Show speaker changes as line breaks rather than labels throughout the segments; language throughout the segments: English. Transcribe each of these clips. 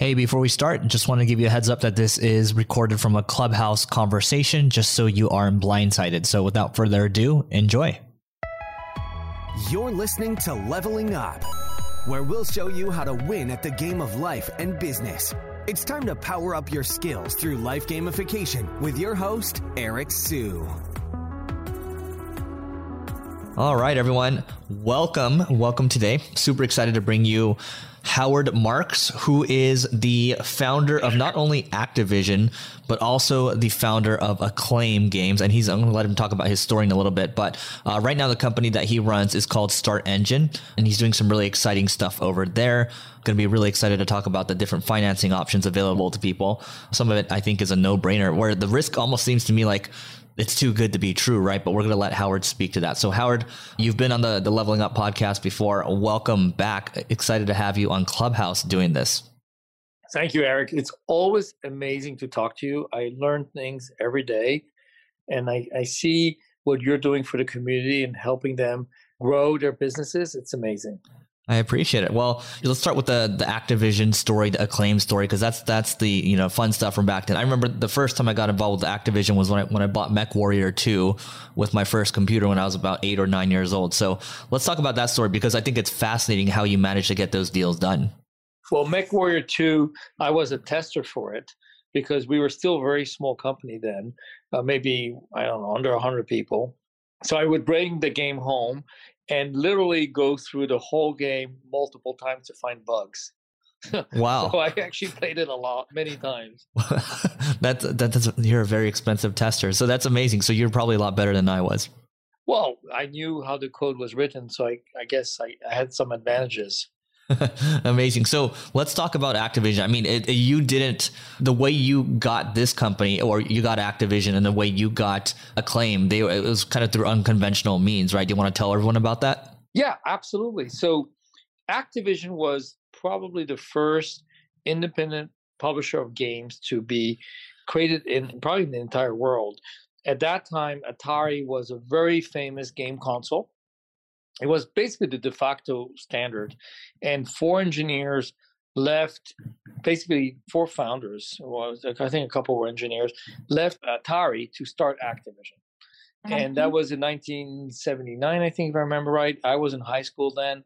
Hey, before we start, just want to give you a heads up that this is recorded from a clubhouse conversation, just so you aren't blindsided. So without further ado, enjoy.
You're listening to Leveling Up, where we'll show you how to win at the game of life and business. It's time to power up your skills through life gamification with your host, Eric Siu.
All right, everyone. Welcome. Welcome today. Super excited to bring you Howard Marks, who is the founder of not only Activision, but also the founder of Acclaim Games. And he's, I'm going to let him talk about his story in a little bit. But uh, right now, the company that he runs is called StartEngine, and he's doing some really exciting stuff over there. Going to be really excited to talk about the different financing options available to people. Some of it, I think, is a no brainer, where the risk almost seems to me like it's too good to be true, right? But we're going to let Howard speak to that. So, Howard, you've been on the, the Leveling Up podcast before. Welcome back. Excited to have you on Clubhouse doing this.
Thank you, Eric. It's always amazing to talk to you. I learn things every day, and I, I see what you're doing for the community and helping them grow their businesses. It's amazing.
I appreciate it. Well, let's start with the the Activision story, the Acclaim story, because that's that's the you know fun stuff from back then. I remember the first time I got involved with Activision was when I when I bought MechWarrior 2 with my first computer when I was about eight or nine years old. So let's talk about that story because I think it's fascinating how you managed to get those deals done.
Well, MechWarrior 2, I was a tester for it because we were still a very small company then, uh, maybe I don't know under 100 people. So I would bring the game home and literally go through the whole game multiple times to find bugs.
Wow!
so I actually played it a lot, many times.
that's that's you're a very expensive tester, so that's amazing. So you're probably a lot better than I was.
Well, I knew how the code was written, so I, I guess I, I had some advantages.
Amazing. So let's talk about Activision. I mean, it, it, you didn't the way you got this company, or you got Activision, and the way you got Acclaim. They it was kind of through unconventional means, right? Do you want to tell everyone about that?
Yeah, absolutely. So Activision was probably the first independent publisher of games to be created in probably the entire world. At that time, Atari was a very famous game console it was basically the de facto standard. And four engineers left, basically four founders, was I think a couple were engineers, left Atari to start Activision. And that was in 1979, I think, if I remember right. I was in high school then.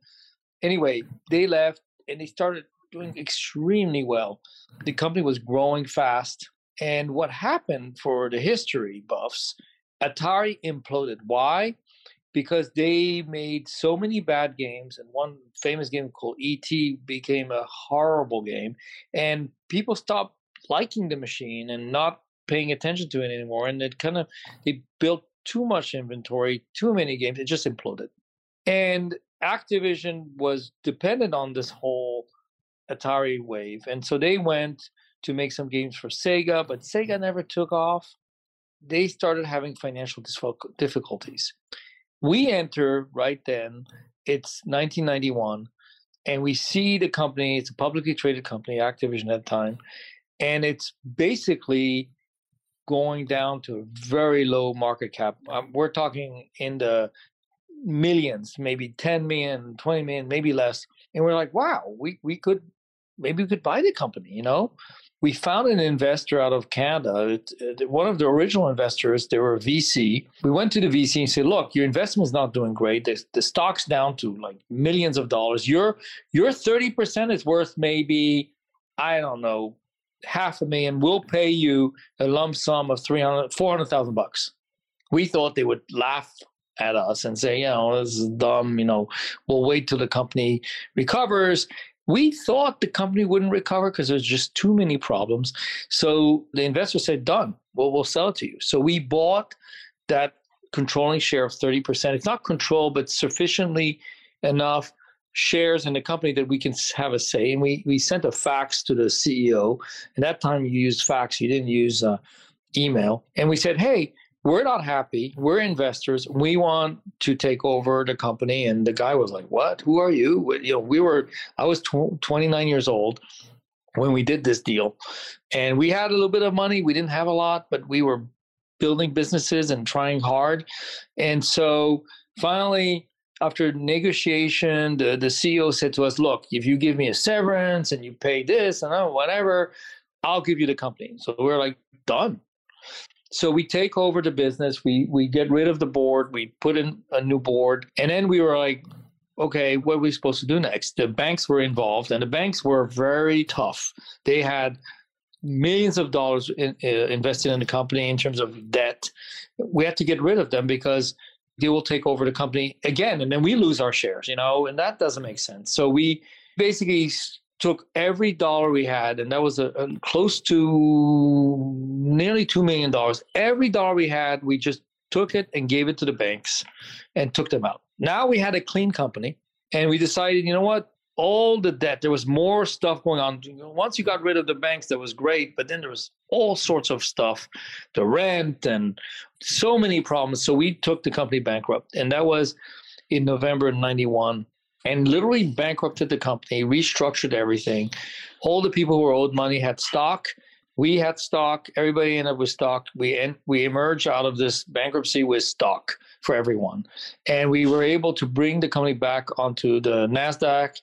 Anyway, they left and they started doing extremely well. The company was growing fast. And what happened for the history buffs, Atari imploded. Why? Because they made so many bad games and one famous game called ET became a horrible game and people stopped liking the machine and not paying attention to it anymore and it kind of they built too much inventory too many games it just imploded. And Activision was dependent on this whole Atari wave and so they went to make some games for Sega but Sega never took off. They started having financial difficulties we enter right then, it's 1991, and we see the company, it's a publicly traded company, Activision at the time, and it's basically going down to a very low market cap. Um, we're talking in the millions, maybe 10 million, 20 million, maybe less. And we're like, wow, we, we could, maybe we could buy the company, you know? We found an investor out of Canada. One of the original investors, they were a VC. We went to the VC and said, "Look, your investment is not doing great. The, the stock's down to like millions of dollars. Your your thirty percent is worth maybe I don't know half a million. We'll pay you a lump sum of 300, 400,000 bucks." We thought they would laugh at us and say, you know, this is dumb. You know, we'll wait till the company recovers we thought the company wouldn't recover because there's just too many problems. So the investor said, done. Well, we'll sell it to you. So we bought that controlling share of 30%. It's not control, but sufficiently enough shares in the company that we can have a say. And we, we sent a fax to the CEO. And that time you used fax, you didn't use uh, email. And we said, hey, we're not happy. We're investors. We want to take over the company. And the guy was like, "What? Who are you?" You know, we were. I was tw- 29 years old when we did this deal, and we had a little bit of money. We didn't have a lot, but we were building businesses and trying hard. And so finally, after negotiation, the, the CEO said to us, look, if you give me a severance and you pay this and uh, whatever, I'll give you the company. So we're like, done. So we take over the business. We we get rid of the board. We put in a new board, and then we were like, okay, what are we supposed to do next? The banks were involved, and the banks were very tough. They had millions of dollars in, uh, invested in the company in terms of debt. We had to get rid of them because they will take over the company again, and then we lose our shares, you know, and that doesn't make sense. So we basically took every dollar we had, and that was a, a close to nearly two million dollars. Every dollar we had, we just took it and gave it to the banks, and took them out. Now we had a clean company, and we decided, you know what? All the debt, there was more stuff going on. Once you got rid of the banks, that was great, but then there was all sorts of stuff, the rent and so many problems. So we took the company bankrupt, and that was in November '91 and literally bankrupted the company, restructured everything. All the people who were owed money had stock. We had stock. Everybody ended up with stock. We en- we emerged out of this bankruptcy with stock for everyone, and we were able to bring the company back onto the Nasdaq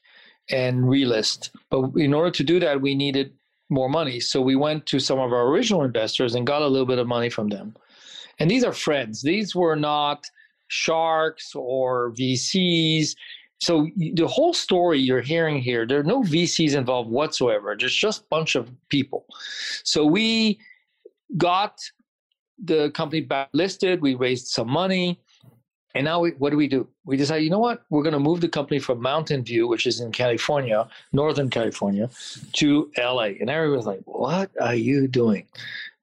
and relist. But in order to do that, we needed more money. So we went to some of our original investors and got a little bit of money from them. And these are friends. These were not sharks or VCs so the whole story you're hearing here, there are no VCs involved whatsoever. There's just a bunch of people. So we got the company back listed. We raised some money. And now we, what do we do? We decide, you know what? We're going to move the company from Mountain View, which is in California, Northern California, to LA. And everyone's like, what are you doing?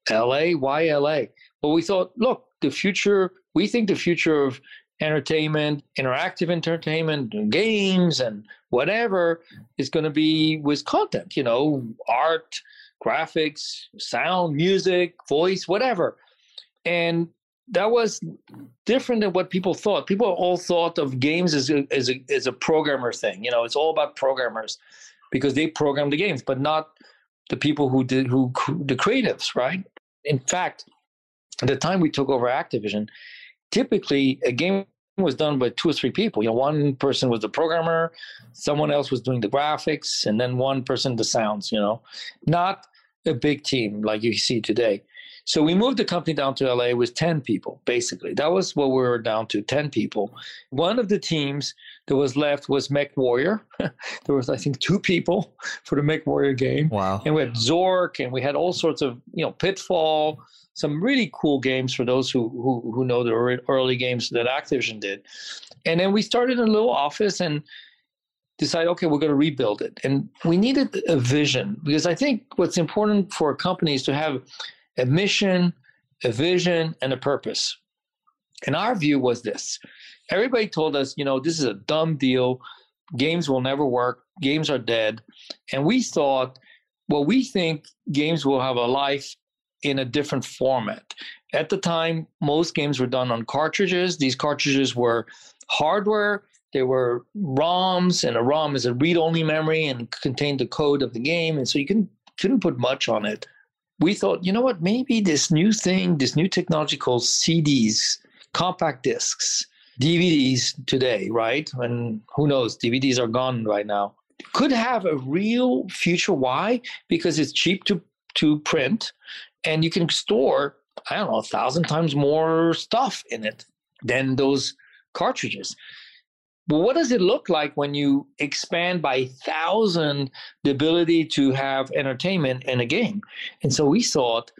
LA? Why LA? But we thought, look, the future, we think the future of entertainment, interactive entertainment, games, and whatever is going to be with content, you know, art, graphics, sound, music, voice, whatever. And that was different than what people thought. People all thought of games as a, as a, as a programmer thing. You know, it's all about programmers because they program the games, but not the people who did who the creatives, right? In fact, at the time we took over Activision, typically a game was done by two or three people. You know, one person was the programmer, someone else was doing the graphics, and then one person the sounds. You know, not a big team like you see today. So we moved the company down to LA with 10 people, basically. That was what we were down to 10 people. One of the teams that was left was MechWarrior. there was, I think, two people for the MechWarrior game.
Wow.
And we had Zork and we had all sorts of, you know, Pitfall, some really cool games for those who, who, who know the early games that Activision did. And then we started a little office and decided, okay, we're going to rebuild it. And we needed a vision because I think what's important for a company is to have a mission, a vision, and a purpose. And our view was this everybody told us, you know, this is a dumb deal. Games will never work. Games are dead. And we thought, well, we think games will have a life in a different format. At the time, most games were done on cartridges. These cartridges were hardware. They were ROMs, and a ROM is a read-only memory and contained the code of the game, and so you can, couldn't put much on it. We thought, you know what? Maybe this new thing, this new technology called CDs, compact discs, DVDs today, right? And who knows? DVDs are gone right now. Could have a real future. Why? Because it's cheap to to print and you can store i don't know a thousand times more stuff in it than those cartridges. But what does it look like when you expand by thousand the ability to have entertainment in a game? And so we thought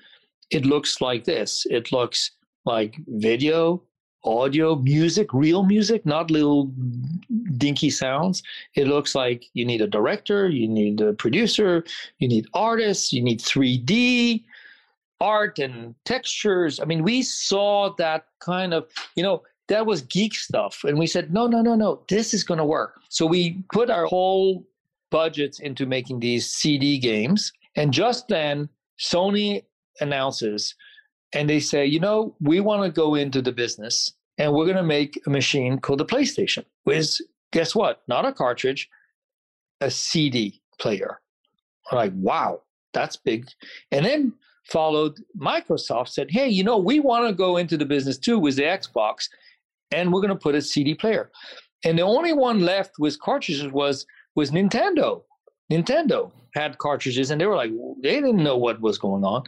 it looks like this. It looks like video audio music real music not little dinky sounds. It looks like you need a director you need a producer you need artists you need 3d art and textures. I mean, we saw that kind of, you know, that was geek stuff. And we said, no, no, no, no, this is going to work. So we put our whole budgets into making these CD games. And just then, Sony announces and they say, you know, we want to go into the business and we're going to make a machine called the PlayStation, which guess what? Not a cartridge, a CD player. I'm like, wow, that's big. And then followed Microsoft said, hey, you know, we want to go into the business too with the Xbox, and we're going to put a CD player. And the only one left with cartridges was was Nintendo. Nintendo had cartridges, and they were like they didn't know what was going on,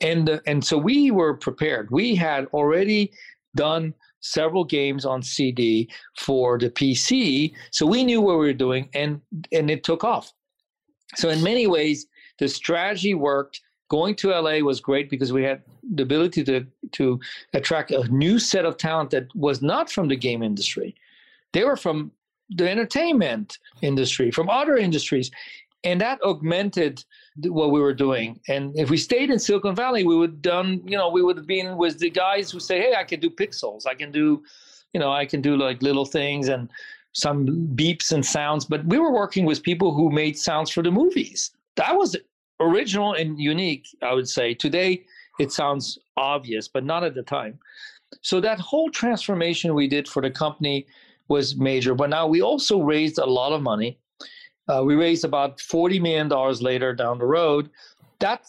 and uh, and so we were prepared. We had already done several games on CD for the PC, so we knew what we were doing, and and it took off. So in many ways, the strategy worked. Going to LA was great because we had the ability to to attract a new set of talent that was not from the game industry. They were from the entertainment industry, from other industries, and that augmented what we were doing. And if we stayed in Silicon Valley, we would done, you know, we would have been with the guys who say, "Hey, I can do pixels. I can do, you know, I can do like little things and some beeps and sounds." But we were working with people who made sounds for the movies. That was original and unique, I would say. Today, it sounds obvious, but not at the time. So that whole transformation we did for the company was major. But now we also raised a lot of money. Uh, we raised about $40 million later down the road. That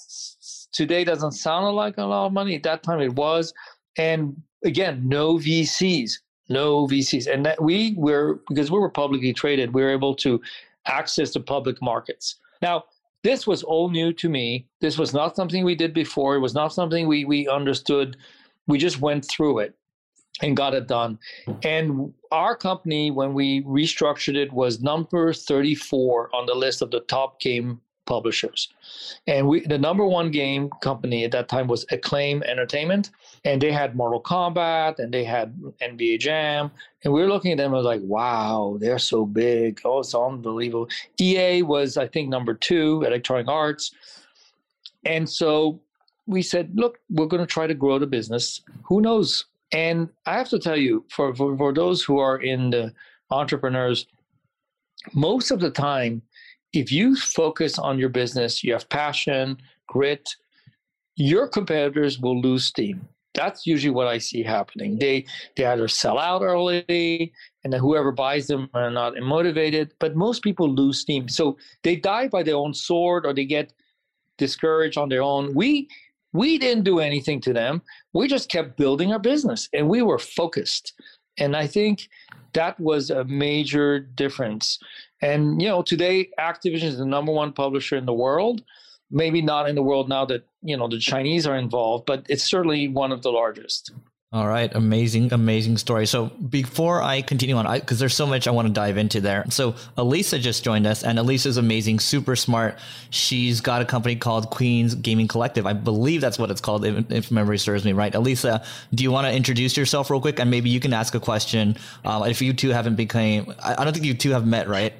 today doesn't sound like a lot of money. At that time it was. And again, no VCs, no VCs. And that we were, because we were publicly traded, we were able to access the public markets. Now, this was all new to me. This was not something we did before. It was not something we, we understood. We just went through it and got it done. And our company, when we restructured it, was number 34 on the list of the top game publishers. And we the number one game company at that time was Acclaim Entertainment. And they had Mortal Kombat and they had NBA Jam. And we were looking at them and was like, wow, they're so big. Oh, it's unbelievable. EA was, I think, number two, Electronic Arts. And so we said, look, we're going to try to grow the business. Who knows? And I have to tell you, for, for, for those who are in the entrepreneurs, most of the time, if you focus on your business, you have passion, grit, your competitors will lose steam. That's usually what I see happening. They they either sell out early, and then whoever buys them are not motivated. But most people lose steam, so they die by their own sword, or they get discouraged on their own. We we didn't do anything to them. We just kept building our business, and we were focused. And I think that was a major difference. And you know, today Activision is the number one publisher in the world. Maybe not in the world now that you know the Chinese are involved, but it's certainly one of the largest.
All right, amazing, amazing story. So before I continue on, because there's so much I want to dive into there. So Elisa just joined us, and Elisa's amazing, super smart. She's got a company called Queens Gaming Collective. I believe that's what it's called, if, if memory serves me right. Elisa, do you want to introduce yourself real quick, and maybe you can ask a question? Um, if you two haven't become, I don't think you two have met, right?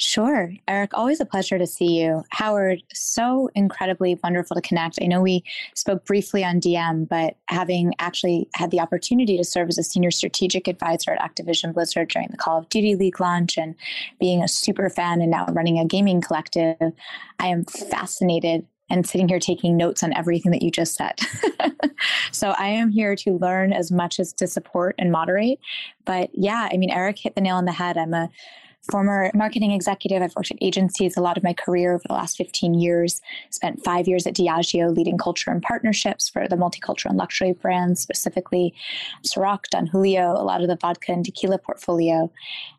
Sure. Eric, always a pleasure to see you. Howard, so incredibly wonderful to connect. I know we spoke briefly on DM, but having actually had the opportunity to serve as a senior strategic advisor at Activision Blizzard during the Call of Duty League launch and being a super fan and now running a gaming collective, I am fascinated and sitting here taking notes on everything that you just said. so I am here to learn as much as to support and moderate. But yeah, I mean, Eric hit the nail on the head. I'm a former marketing executive. I've worked at agencies a lot of my career over the last 15 years. Spent five years at Diageo leading culture and partnerships for the multicultural and luxury brands, specifically Ciroc, Don Julio, a lot of the vodka and tequila portfolio.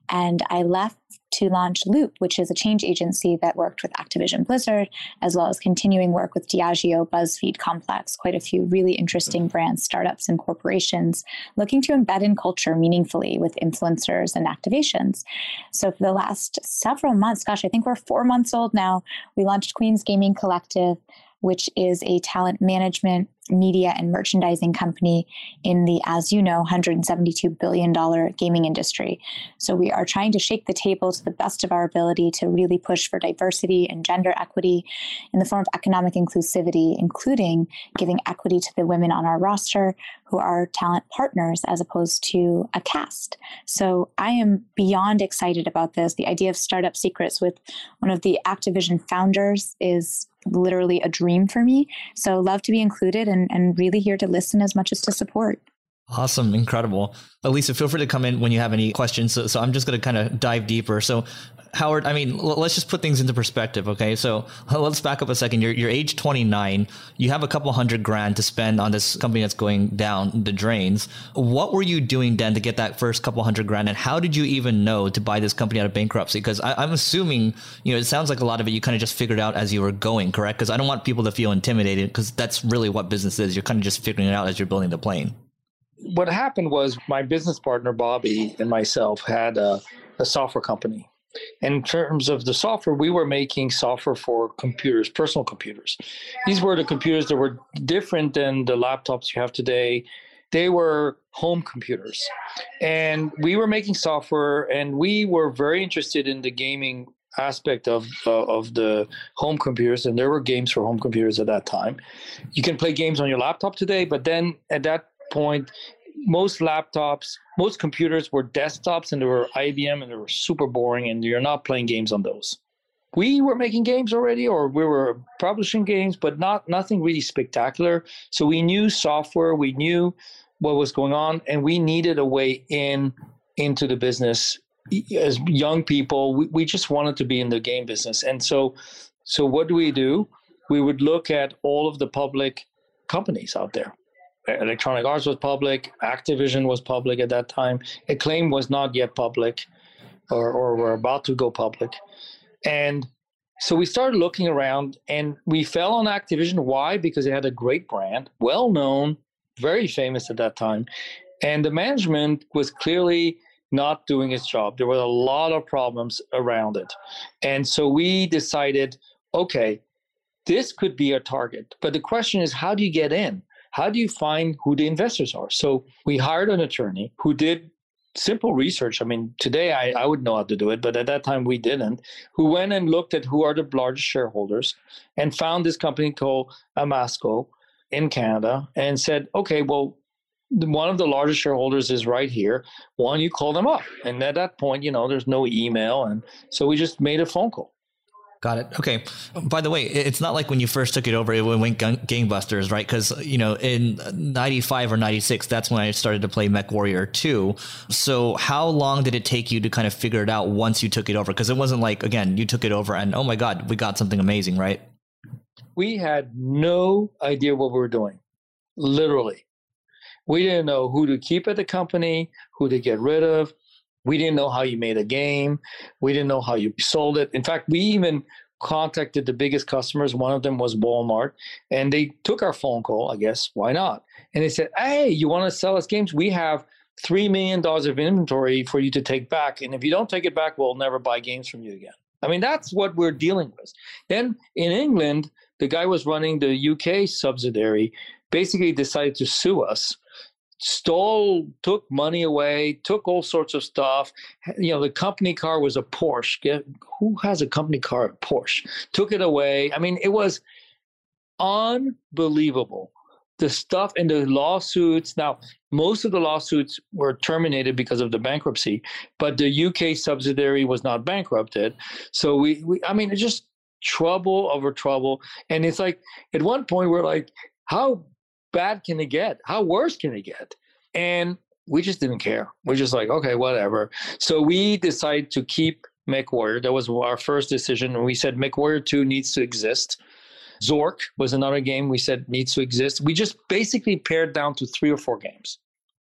And I left to launch Loop, which is a change agency that worked with Activision Blizzard, as well as continuing work with Diageo, BuzzFeed, Complex, quite a few really interesting mm-hmm. brands, startups, and corporations looking to embed in culture meaningfully with influencers and activations. So for the last several months, gosh, I think we're four months old now, we launched Queens Gaming Collective which is a talent management, media, and merchandising company in the, as you know, $172 billion gaming industry. So we are trying to shake the table to the best of our ability to really push for diversity and gender equity in the form of economic inclusivity, including giving equity to the women on our roster who are talent partners as opposed to a cast. So I am beyond excited about this. The idea of startup secrets with one of the Activision founders is literally a dream for me. So love to be included and, and really here to listen as much as to support.
Awesome, incredible. Elisa, feel free to come in when you have any questions. So, so I'm just going to kind of dive deeper. So, Howard, I mean, let's just put things into perspective, okay? So let's back up a second. You're, you're age 29. You have a couple hundred grand to spend on this company that's going down the drains. What were you doing then to get that first couple hundred grand? And how did you even know to buy this company out of bankruptcy? Because I'm assuming, you know, it sounds like a lot of it you kind of just figured out as you were going, correct? Because I don't want people to feel intimidated because that's really what business is. You're kind of just figuring it out as you're building the plane.
What happened was my business partner, Bobby, and myself had a, a software company in terms of the software, we were making software for computers, personal computers. These were the computers that were different than the laptops you have today. They were home computers. And we were making software, and we were very interested in the gaming aspect of uh, of the home computers and there were games for home computers at that time you can play games on your laptop today but then at that point most laptops, most computers were desktops and they were IBM and they were super boring and you're not playing games on those. We were making games already or we were publishing games, but not nothing really spectacular. So we knew software, we knew what was going on, and we needed a way in into the business as young people. We, we just wanted to be in the game business. And so so what do we do? We would look at all of the public companies out there Electronic Arts was public, Activision was public at that time. Acclaim was not yet public, or, or were about to go public. And so we started looking around and we fell on Activision. Why? Because it had a great brand, well known, very famous at that time. And the management was clearly not doing its job. There were a lot of problems around it. And so we decided okay, this could be a target. But the question is, how do you get in? How do you find who the investors are? So we hired an attorney who did simple research. I mean, today I, I would know how to do it, but at that time we didn't. Who went and looked at who are the largest shareholders and found this company called Amasco in Canada and said, okay, well, one of the largest shareholders is right here. Why don't you call them up? And at that point, you know, there's no email. And so we just made a phone call.
Got it. Okay. By the way, it's not like when you first took it over, it went gangbusters, right? Because, you know, in 95 or 96, that's when I started to play Mech Warrior 2. So, how long did it take you to kind of figure it out once you took it over? Because it wasn't like, again, you took it over and, oh my God, we got something amazing, right?
We had no idea what we were doing, literally. We didn't know who to keep at the company, who to get rid of, we didn't know how you made a game. We didn't know how you sold it. In fact, we even contacted the biggest customers. One of them was Walmart, and they took our phone call. I guess why not? And they said, "Hey, you want to sell us games? We have three million dollars of inventory for you to take back, and if you don't take it back, we'll never buy games from you again." I mean, that's what we're dealing with. Then in England, the guy was running the UK subsidiary, basically decided to sue us stole, took money away, took all sorts of stuff. You know, the company car was a Porsche. Who has a company car? A Porsche. Took it away. I mean, it was unbelievable. The stuff in the lawsuits. Now, most of the lawsuits were terminated because of the bankruptcy, but the UK subsidiary was not bankrupted. So we, we I mean, it's just trouble over trouble. And it's like at one point we're like, how bad can it get? How worse can it get? And we just didn't care. We're just like, okay, whatever. So we decided to keep MechWarrior. That was our first decision. We said MechWarrior 2 needs to exist. Zork was another game we said needs to exist. We just basically pared down to three or four games.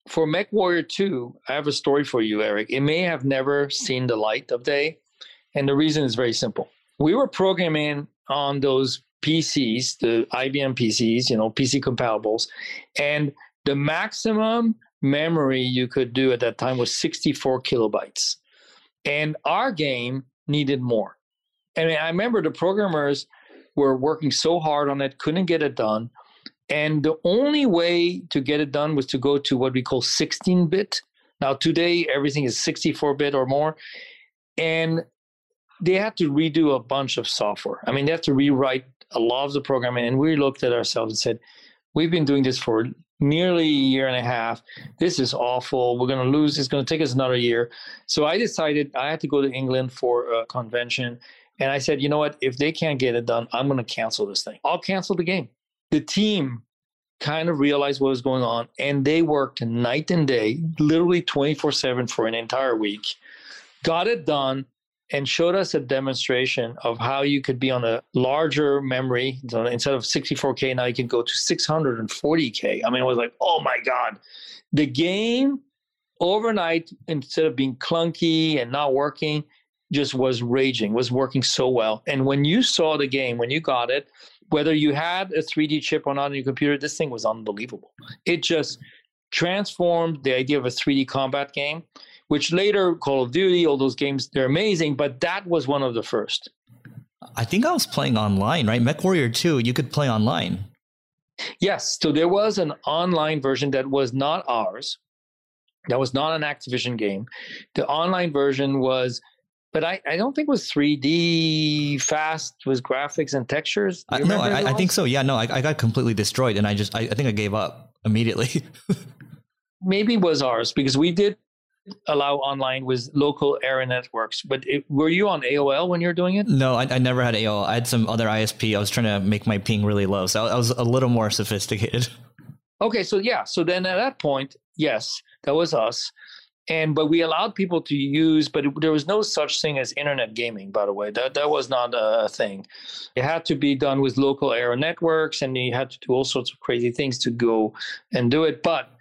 For MechWarrior 2, I have a story for you, Eric. It may have never seen the light of day. And the reason is very simple. We were programming on those PCs, the IBM PCs, you know, PC compatibles, and the maximum memory you could do at that time was 64 kilobytes. And our game needed more. And I remember the programmers were working so hard on it, couldn't get it done. And the only way to get it done was to go to what we call 16 bit. Now, today, everything is 64 bit or more. And they had to redo a bunch of software. I mean, they have to rewrite a lot of the programming. And we looked at ourselves and said, we've been doing this for nearly a year and a half. This is awful. We're going to lose. It's going to take us another year. So I decided I had to go to England for a convention. And I said, you know what? If they can't get it done, I'm going to cancel this thing. I'll cancel the game. The team kind of realized what was going on and they worked night and day, literally 24 7 for an entire week, got it done, and showed us a demonstration of how you could be on a larger memory. So instead of 64K, now you can go to 640K. I mean, it was like, oh my God. The game overnight, instead of being clunky and not working, just was raging, was working so well. And when you saw the game, when you got it, whether you had a 3D chip or not on your computer, this thing was unbelievable. It just transformed the idea of a 3D combat game, which later Call of Duty, all those games, they're amazing, but that was one of the first.
I think I was playing online, right? MechWarrior 2, you could play online.
Yes. So there was an online version that was not ours. That was not an Activision game. The online version was but I, I don't think it was 3D fast with graphics and textures.
Uh, no, I, I, think so. Yeah, no, I, I got completely destroyed, and I just I, I think I gave up immediately.
Maybe it was ours because we did allow online with local area networks. But it, were you on AOL when you were doing it?
No, I, I, never had AOL. I had some other ISP. I was trying to make my ping really low, so I was a little more sophisticated.
Okay, so yeah, so then at that point, yes, that was us and but we allowed people to use but it, there was no such thing as internet gaming by the way that that was not a thing it had to be done with local area networks and you had to do all sorts of crazy things to go and do it but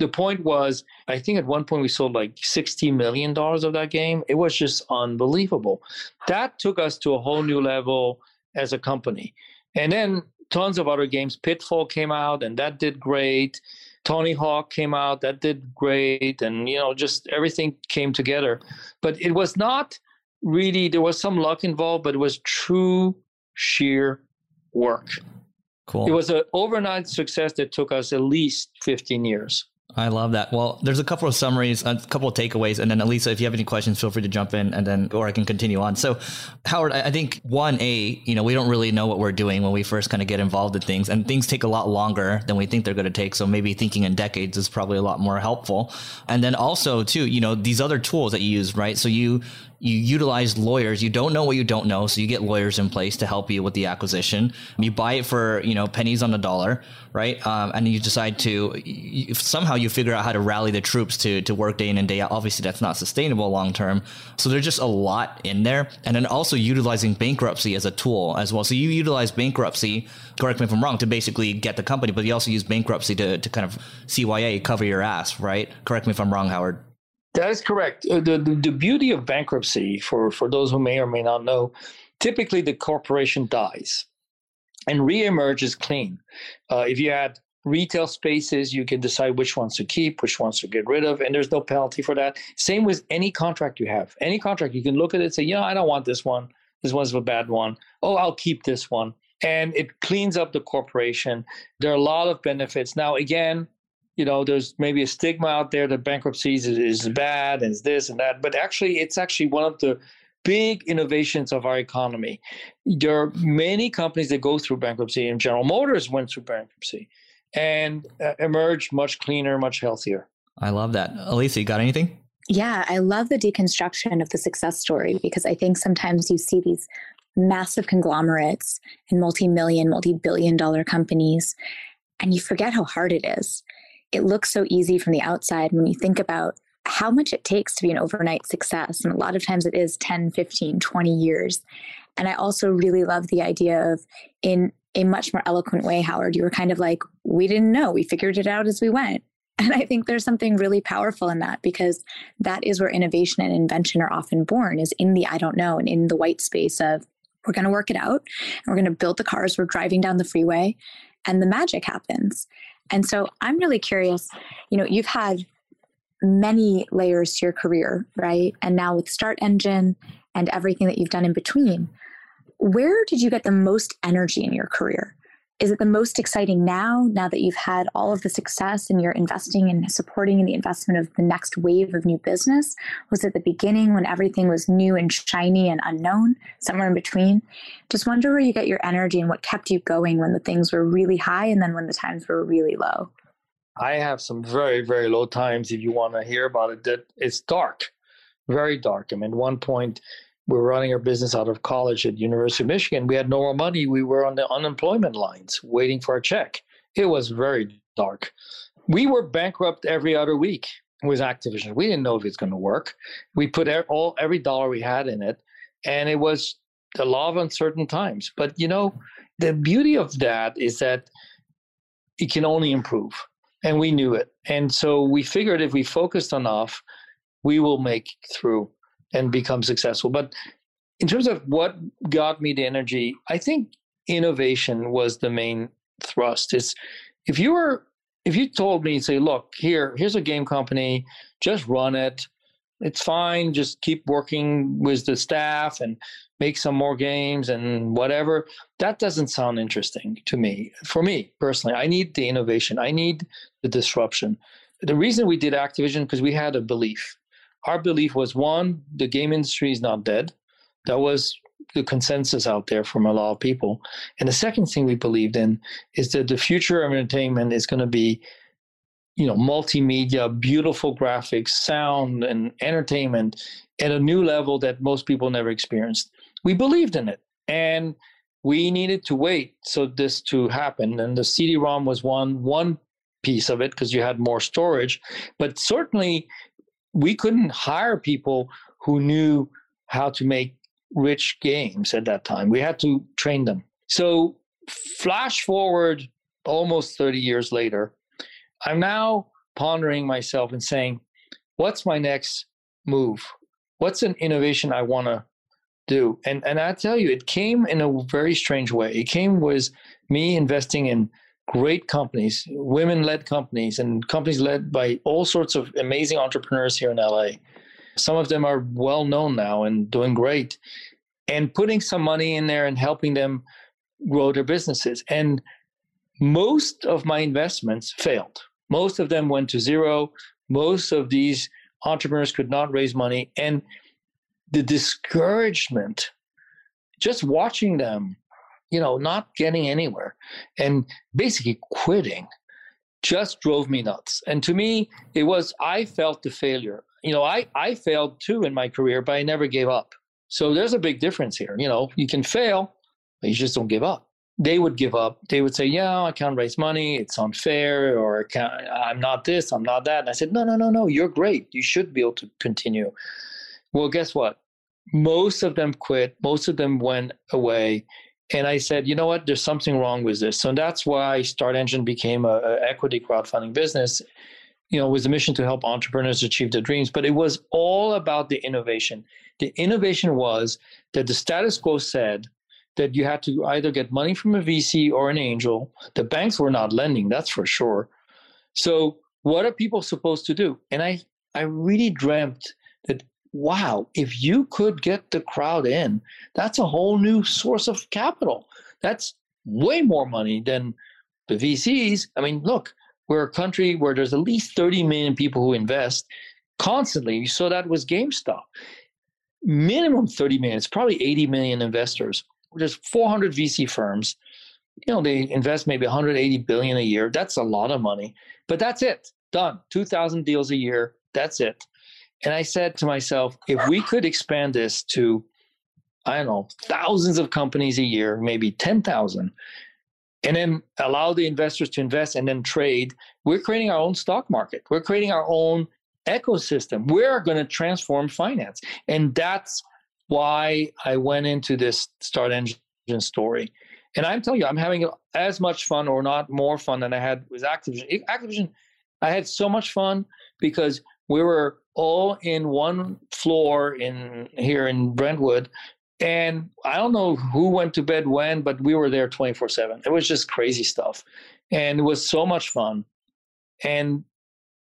the point was i think at one point we sold like 60 million dollars of that game it was just unbelievable that took us to a whole new level as a company and then tons of other games pitfall came out and that did great Tony Hawk came out, that did great, and you know, just everything came together. But it was not really there was some luck involved, but it was true sheer work.
Cool.
It was an overnight success that took us at least 15 years.
I love that. Well, there's a couple of summaries, a couple of takeaways, and then Elisa, if you have any questions, feel free to jump in, and then or I can continue on. So, Howard, I think one a, you know, we don't really know what we're doing when we first kind of get involved in things, and things take a lot longer than we think they're going to take. So maybe thinking in decades is probably a lot more helpful. And then also too, you know, these other tools that you use, right? So you you utilize lawyers. You don't know what you don't know, so you get lawyers in place to help you with the acquisition. You buy it for you know pennies on the dollar, right? Um, and you decide to somehow you figure out how to rally the troops to to work day in and day out. Obviously, that's not sustainable long term. So there's just a lot in there, and then also utilizing bankruptcy as a tool as well. So you utilize bankruptcy. Correct me if I'm wrong. To basically get the company, but you also use bankruptcy to to kind of CYA cover your ass, right? Correct me if I'm wrong, Howard.
That is correct. Uh, the, the, the beauty of bankruptcy, for, for those who may or may not know, typically the corporation dies and reemerges clean. Uh, if you had retail spaces, you can decide which ones to keep, which ones to get rid of, and there's no penalty for that. Same with any contract you have. Any contract, you can look at it and say, you know, I don't want this one. This one's a bad one. Oh, I'll keep this one. And it cleans up the corporation. There are a lot of benefits. Now, again, you know, there's maybe a stigma out there that bankruptcies is, is bad and this and that, but actually, it's actually one of the big innovations of our economy. There are many companies that go through bankruptcy, and General Motors went through bankruptcy and uh, emerged much cleaner, much healthier.
I love that. Elisa, you got anything?
Yeah, I love the deconstruction of the success story because I think sometimes you see these massive conglomerates and multi million, multi billion dollar companies, and you forget how hard it is it looks so easy from the outside when you think about how much it takes to be an overnight success. And a lot of times it is 10, 15, 20 years. And I also really love the idea of, in a much more eloquent way, Howard, you were kind of like, we didn't know, we figured it out as we went. And I think there's something really powerful in that because that is where innovation and invention are often born, is in the I don't know and in the white space of we're going to work it out and we're going to build the cars, we're driving down the freeway, and the magic happens. And so I'm really curious, you know, you've had many layers to your career, right? And now with StartEngine and everything that you've done in between, where did you get the most energy in your career? Is it the most exciting now, now that you've had all of the success and you're investing and supporting in the investment of the next wave of new business? Was it the beginning when everything was new and shiny and unknown, somewhere in between? Just wonder where you get your energy and what kept you going when the things were really high and then when the times were really low.
I have some very, very low times if you want to hear about it, that it's dark, very dark. I mean, one point, we were running our business out of college at University of Michigan. We had no more money. We were on the unemployment lines waiting for a check. It was very dark. We were bankrupt every other week with Activision. We didn't know if it's going to work. We put all every dollar we had in it, and it was the law of uncertain times. But you know, the beauty of that is that it can only improve, and we knew it. And so we figured if we focused enough, we will make through and become successful. But in terms of what got me the energy, I think innovation was the main thrust. Is if you were if you told me, say, look, here, here's a game company, just run it. It's fine. Just keep working with the staff and make some more games and whatever. That doesn't sound interesting to me. For me personally, I need the innovation. I need the disruption. The reason we did Activision because we had a belief. Our belief was one, the game industry is not dead. That was the consensus out there from a lot of people. And the second thing we believed in is that the future of entertainment is going to be, you know, multimedia, beautiful graphics, sound, and entertainment at a new level that most people never experienced. We believed in it. And we needed to wait so this to happen. And the CD-ROM was one one piece of it because you had more storage. But certainly we couldn't hire people who knew how to make rich games at that time. We had to train them. So, flash forward almost 30 years later, I'm now pondering myself and saying, what's my next move? What's an innovation I want to do? And and I tell you, it came in a very strange way. It came with me investing in great companies, women-led companies, and companies led by all sorts of amazing entrepreneurs here in LA. Some of them are well known now and doing great, and putting some money in there and helping them grow their businesses. And most of my investments failed. Most of them went to zero. Most of these entrepreneurs could not raise money. And the discouragement, just watching them, you know, not getting anywhere and basically quitting just drove me nuts. And to me, it was, I felt the failure you know, I, I failed too in my career, but I never gave up. So there's a big difference here. You know, you can fail, but you just don't give up. They would give up. They would say, "Yeah, I can't raise money. It's unfair, or I'm not this, I'm not that." And I said, "No, no, no, no. You're great. You should be able to continue." Well, guess what? Most of them quit. Most of them went away, and I said, "You know what? There's something wrong with this." So that's why StartEngine became a, a equity crowdfunding business you know, with a mission to help entrepreneurs achieve their dreams, but it was all about the innovation. The innovation was that the status quo said that you had to either get money from a VC or an angel. The banks were not lending, that's for sure. So what are people supposed to do? And I, I really dreamt that wow, if you could get the crowd in, that's a whole new source of capital. That's way more money than the VCs. I mean, look, we're a country where there's at least 30 million people who invest constantly. So that was GameStop. Minimum 30 million. It's probably 80 million investors. There's 400 VC firms. You know, they invest maybe 180 billion a year. That's a lot of money. But that's it. Done. 2,000 deals a year. That's it. And I said to myself, if we could expand this to, I don't know, thousands of companies a year, maybe 10,000, and then allow the investors to invest and then trade, we're creating our own stock market. We're creating our own ecosystem. We're going to transform finance. And that's why I went into this StartEngine story. And I'm telling you, I'm having as much fun or not more fun than I had with Activision. Activision, I had so much fun because we were all in one floor in here in Brentwood and I don't know who went to bed when, but we were there 24 7. It was just crazy stuff. And it was so much fun. And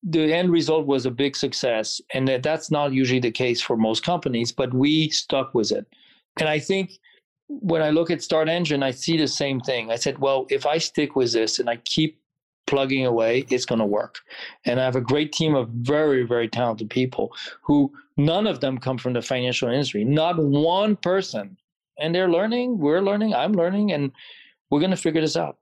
the end result was a big success. And that's not usually the case for most companies, but we stuck with it. And I think when I look at StartEngine, I see the same thing. I said, well, if I stick with this and I keep plugging away, it's going to work. And I have a great team of very, very talented people who none of them come from the financial industry, not one person. And they're learning, we're learning, I'm learning, and we're going to figure this out.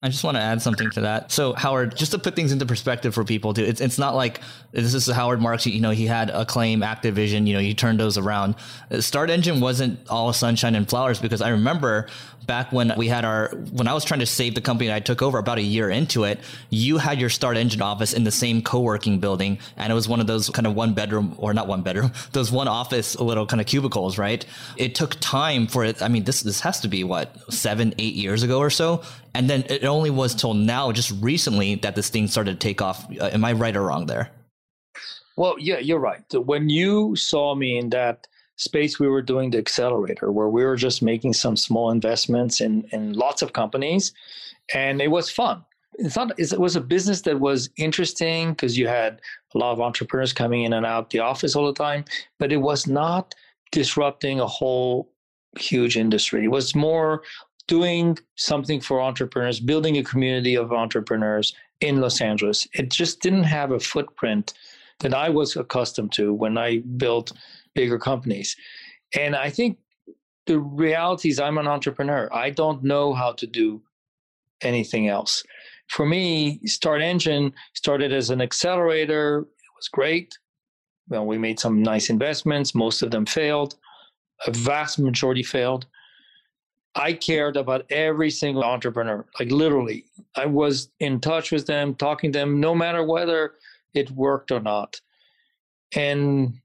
I just want to add something to that. So Howard, just to put things into perspective for people too, it's, it's not like this is Howard Marks, you know, he had Acclaim, Activision, you know, he turned those around. StartEngine wasn't all sunshine and flowers because I remember back when we had our when I was trying to save the company I took over about a year into it, you had your StartEngine office in the same co-working building, and it was one of those kind of one bedroom or not one bedroom, those one office little kind of cubicles, right? It took time for it. I mean, this this has to be what seven, eight years ago or so, and then it only was till now, just recently, that this thing started to take off. Uh, am I right or wrong there?
Well, yeah, you're right. When you saw me in that space, we were doing the accelerator where we were just making some small investments in, in lots of companies, and it was fun. It's not. It was a business that was interesting because you had a lot of entrepreneurs coming in and out the office all the time, but it was not disrupting a whole huge industry. It was more doing something for entrepreneurs, building a community of entrepreneurs in Los Angeles. It just didn't have a footprint that I was accustomed to when I built bigger companies. And I think the reality is I'm an entrepreneur. I don't know how to do anything else. For me, StartEngine started as an accelerator. It was great. Well, we made some nice investments. Most of them failed. A vast majority failed. I cared about every single entrepreneur, like literally. I was in touch with them, talking to them, no matter whether it worked or not. And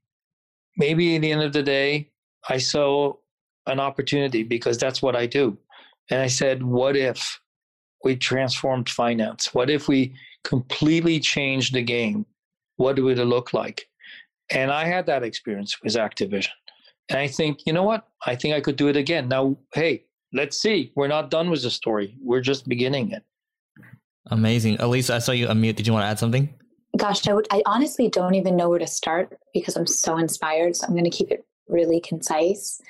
maybe at the end of the day, I saw an opportunity because that's what I do. And I said, what if we transformed finance? What if we completely changed the game? What would it look like? And I had that experience with Activision. And I think, you know what? I think I could do it again. Now, hey, let's see. We're not done with the story. We're just beginning it.
Amazing. Elise, I saw you unmute. Did you want to add something?
Gosh, I, would, I honestly don't even know where to start because I'm so inspired. So I'm going to keep it really concise.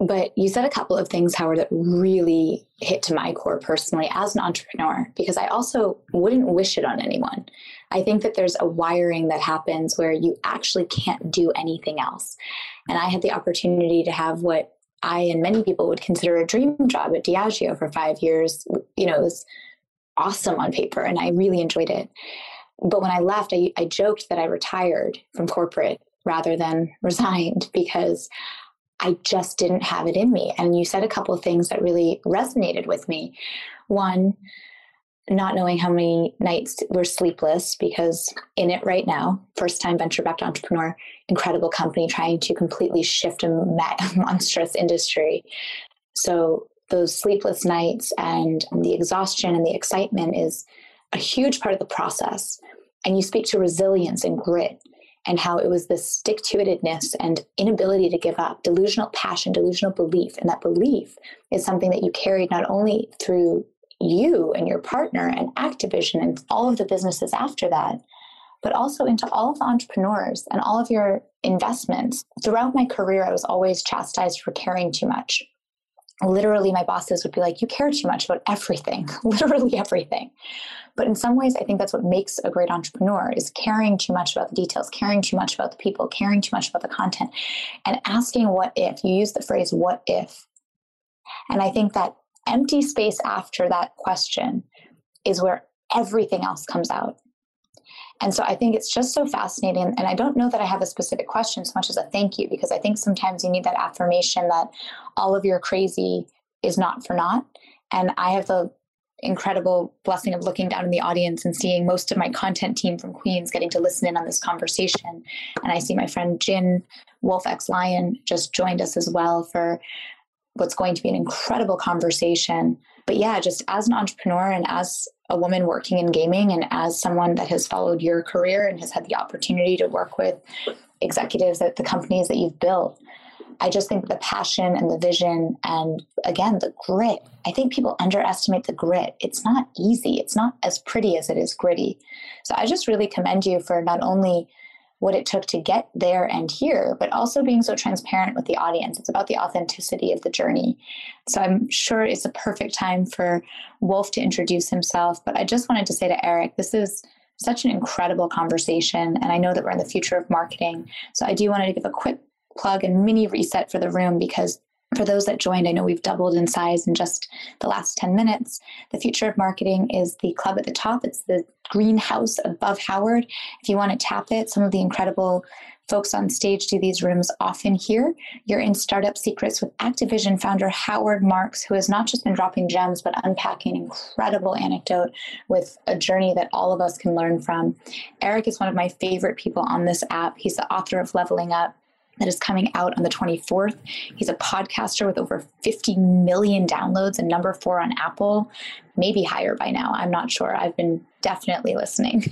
But you said a couple of things, Howard, that really hit to my core personally as an entrepreneur, because I also wouldn't wish it on anyone. I think that there's a wiring that happens where you actually can't do anything else. And I had the opportunity to have what I and many people would consider a dream job at Diageo for five years. You know, it was awesome on paper and I really enjoyed it. But when I left, I, I joked that I retired from corporate rather than resigned because I just didn't have it in me. And you said a couple of things that really resonated with me. One, not knowing how many nights were sleepless because in it right now, first time venture backed entrepreneur, incredible company trying to completely shift a monstrous industry. So those sleepless nights and the exhaustion and the excitement is a huge part of the process. And you speak to resilience and grit and how it was this stick to itedness and inability to give up, delusional passion, delusional belief. And that belief is something that you carried not only through you and your partner and Activision and all of the businesses after that, but also into all of the entrepreneurs and all of your investments. Throughout my career, I was always chastised for caring too much. Literally, my bosses would be like, You care too much about everything, literally everything. But in some ways, I think that's what makes a great entrepreneur is caring too much about the details, caring too much about the people, caring too much about the content, and asking what if. You use the phrase, What if? And I think that empty space after that question is where everything else comes out. And so I think it's just so fascinating. And I don't know that I have a specific question so much as a thank you, because I think sometimes you need that affirmation that all of your crazy is not for naught. And I have the incredible blessing of looking down in the audience and seeing most of my content team from Queens getting to listen in on this conversation. And I see my friend Jin Wolf X Lion just joined us as well for what's going to be an incredible conversation. But yeah, just as an entrepreneur and as a woman working in gaming and as someone that has followed your career and has had the opportunity to work with executives at the companies that you've built, I just think the passion and the vision and again the grit. I think people underestimate the grit. It's not easy. It's not as pretty as it is gritty. So I just really commend you for not only what it took to get there and here, but also being so transparent with the audience. It's about the authenticity of the journey. So I'm sure it's a perfect time for Wolf to introduce himself. But I just wanted to say to Eric, this is such an incredible conversation. And I know that we're in the future of marketing. So I do want to give a quick plug and mini reset for the room because for those that joined, I know we've doubled in size in just the last 10 minutes. The future of marketing is the club at the top. It's the greenhouse above Howard. If you want to tap it, some of the incredible folks on stage do these rooms often here. You're in Startup Secrets with Activision founder Howard Marks, who has not just been dropping gems, but unpacking incredible anecdote with a journey that all of us can learn from. Eric is one of my favorite people on this app. He's the author of Leveling Up that is coming out on the 24th. He's a podcaster with over 50 million downloads and number four on Apple, maybe higher by now. I'm not sure. I've been definitely listening.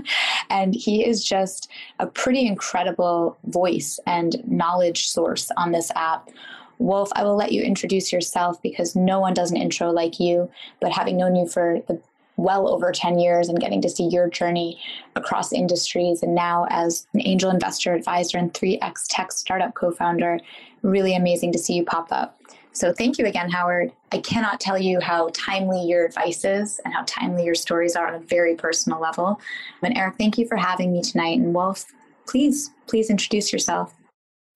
and he is just a pretty incredible voice and knowledge source on this app. Wolf, I will let you introduce yourself because no one does an intro like you. But having known you for the well over 10 years and getting to see your journey across industries. And now, as an angel investor, advisor, and 3X Tech startup co founder, really amazing to see you pop up. So, thank you again, Howard. I cannot tell you how timely your advice is and how timely your stories are on a very personal level. And, Eric, thank you for having me tonight. And, Wolf, please, please introduce yourself.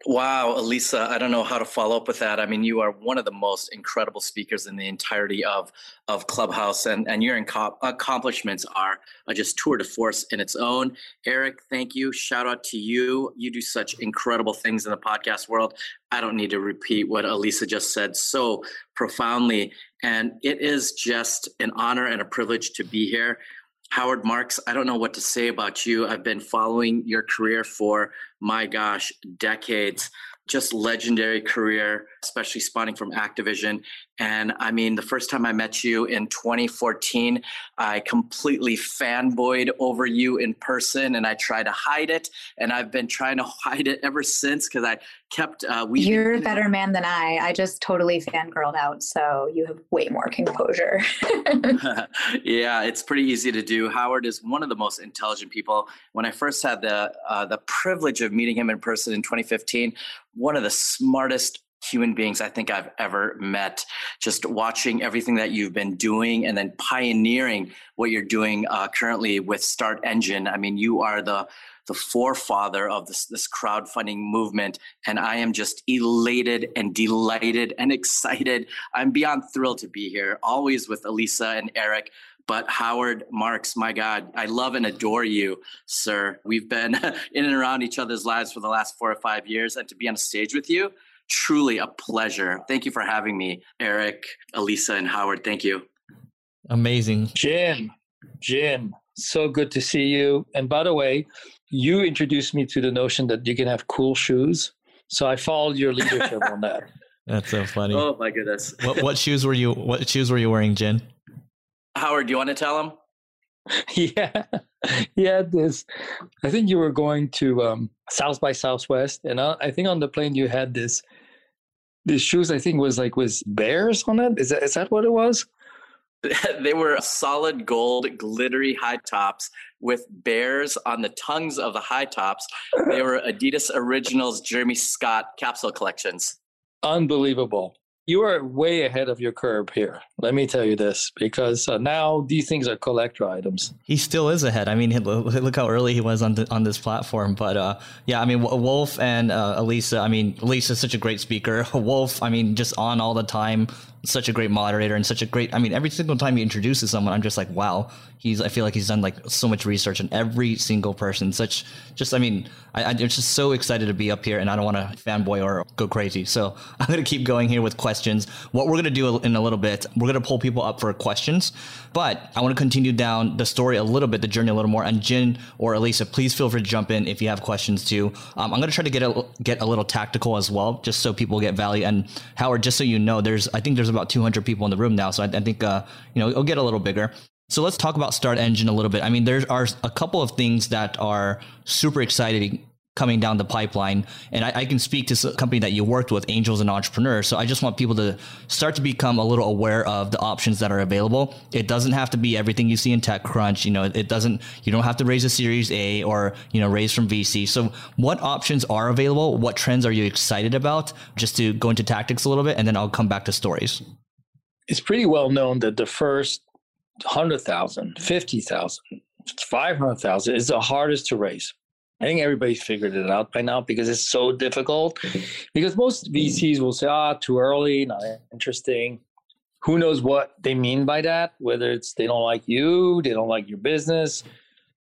Wow, Elisa, I don't know how to follow up with that. I mean, you are one of the most incredible speakers in the entirety of of Clubhouse, and and your inco- accomplishments are, just tour de force in its own. Eric, thank you. Shout out to you. You do such incredible things in the podcast world. I don't need to repeat what Elisa just said so profoundly, and it is just an honor and a privilege to be here. Howard Marks, I don't know what to say about you. I've been following your career for, my gosh, decades just legendary career, especially spawning from Activision. And I mean, the first time I met you in 2014, I completely fanboyed over you in person and I tried to hide it. And I've been trying to hide it ever since because I kept. Uh,
we You're a better man than I. I just totally fangirled out. So you have way more composure.
yeah, it's pretty easy to do. Howard is one of the most intelligent people. When I first had the, uh, the privilege of meeting him in person in 2015, one of the smartest human beings I think I've ever met. Just watching everything that you've been doing and then pioneering what you're doing uh, currently with StartEngine. I mean, you are the the forefather of this this crowdfunding movement, and I am just elated and delighted and excited. I'm beyond thrilled to be here, always with Elisa and Eric. But Howard Marks, my God, I love and adore you, sir. We've been in and around each other's lives for the last four or five years, and to be on a stage with you, truly a pleasure. Thank you for having me, Eric, Elisa, and Howard. Thank you.
Amazing.
Jim, Jim, so good to see you. And by the way, you introduced me to the notion that you can have cool shoes. So I followed your leadership on that.
That's so funny.
Oh my goodness.
what, what shoes were you? What shoes were you wearing, Jen?
Howard, do you want to tell him?
yeah, he had this. I think you were going to um, South by Southwest, and I, I think on the plane you had this. These shoes, I think, was like was bears on it. Is that is that what it was?
they were solid gold, glittery high tops with bears on the tongues of the high tops. They were Adidas Originals Jeremy Scott capsule collections.
Unbelievable you are way ahead of your curve here. Let me tell you this, because uh, now these things are collector items.
He still is ahead. I mean, look how early he was on the, on this platform. But uh, yeah, I mean, Wolf and uh, Elisa. I mean, Elisa's such a great speaker. Wolf, I mean, just on all the time, such a great moderator and such a great. I mean, every single time he introduces someone, I'm just like, wow. He's. I feel like he's done like so much research on every single person. Such. Just. I mean, I, I'm just so excited to be up here, and I don't want to fanboy or go crazy. So I'm gonna keep going here with questions. What we're gonna do in a little bit, we're gonna pull people up for questions, but I want to continue down the story a little bit, the journey a little more. And Jin or Elisa, please feel free to jump in if you have questions too. Um, I'm gonna try to get a get a little tactical as well, just so people get value. And Howard, just so you know, there's I think there's about 200 people in the room now. So I, I think, uh, you know, it'll get a little bigger. So let's talk about StartEngine a little bit. I mean, there are a couple of things that are super exciting coming down the pipeline. And I, I, can speak to a company that you worked with, Angels and Entrepreneurs. So I just want people to start to become a little aware of the options that are available. It doesn't have to be everything you see in TechCrunch. You know, it doesn't, you don't have to raise a series A or, you know, raise from VC. So what options are available? What trends are you excited about? Just to go into tactics a little bit, and then I'll come back to stories.
It's pretty well known that the first 100,000, 50,000, 500,000 is the hardest to raise I think everybody's figured it out by now because it's so difficult. Because most VCs will say, ah, too early, not interesting. Who knows what they mean by that? Whether it's they don't like you, they don't like your business,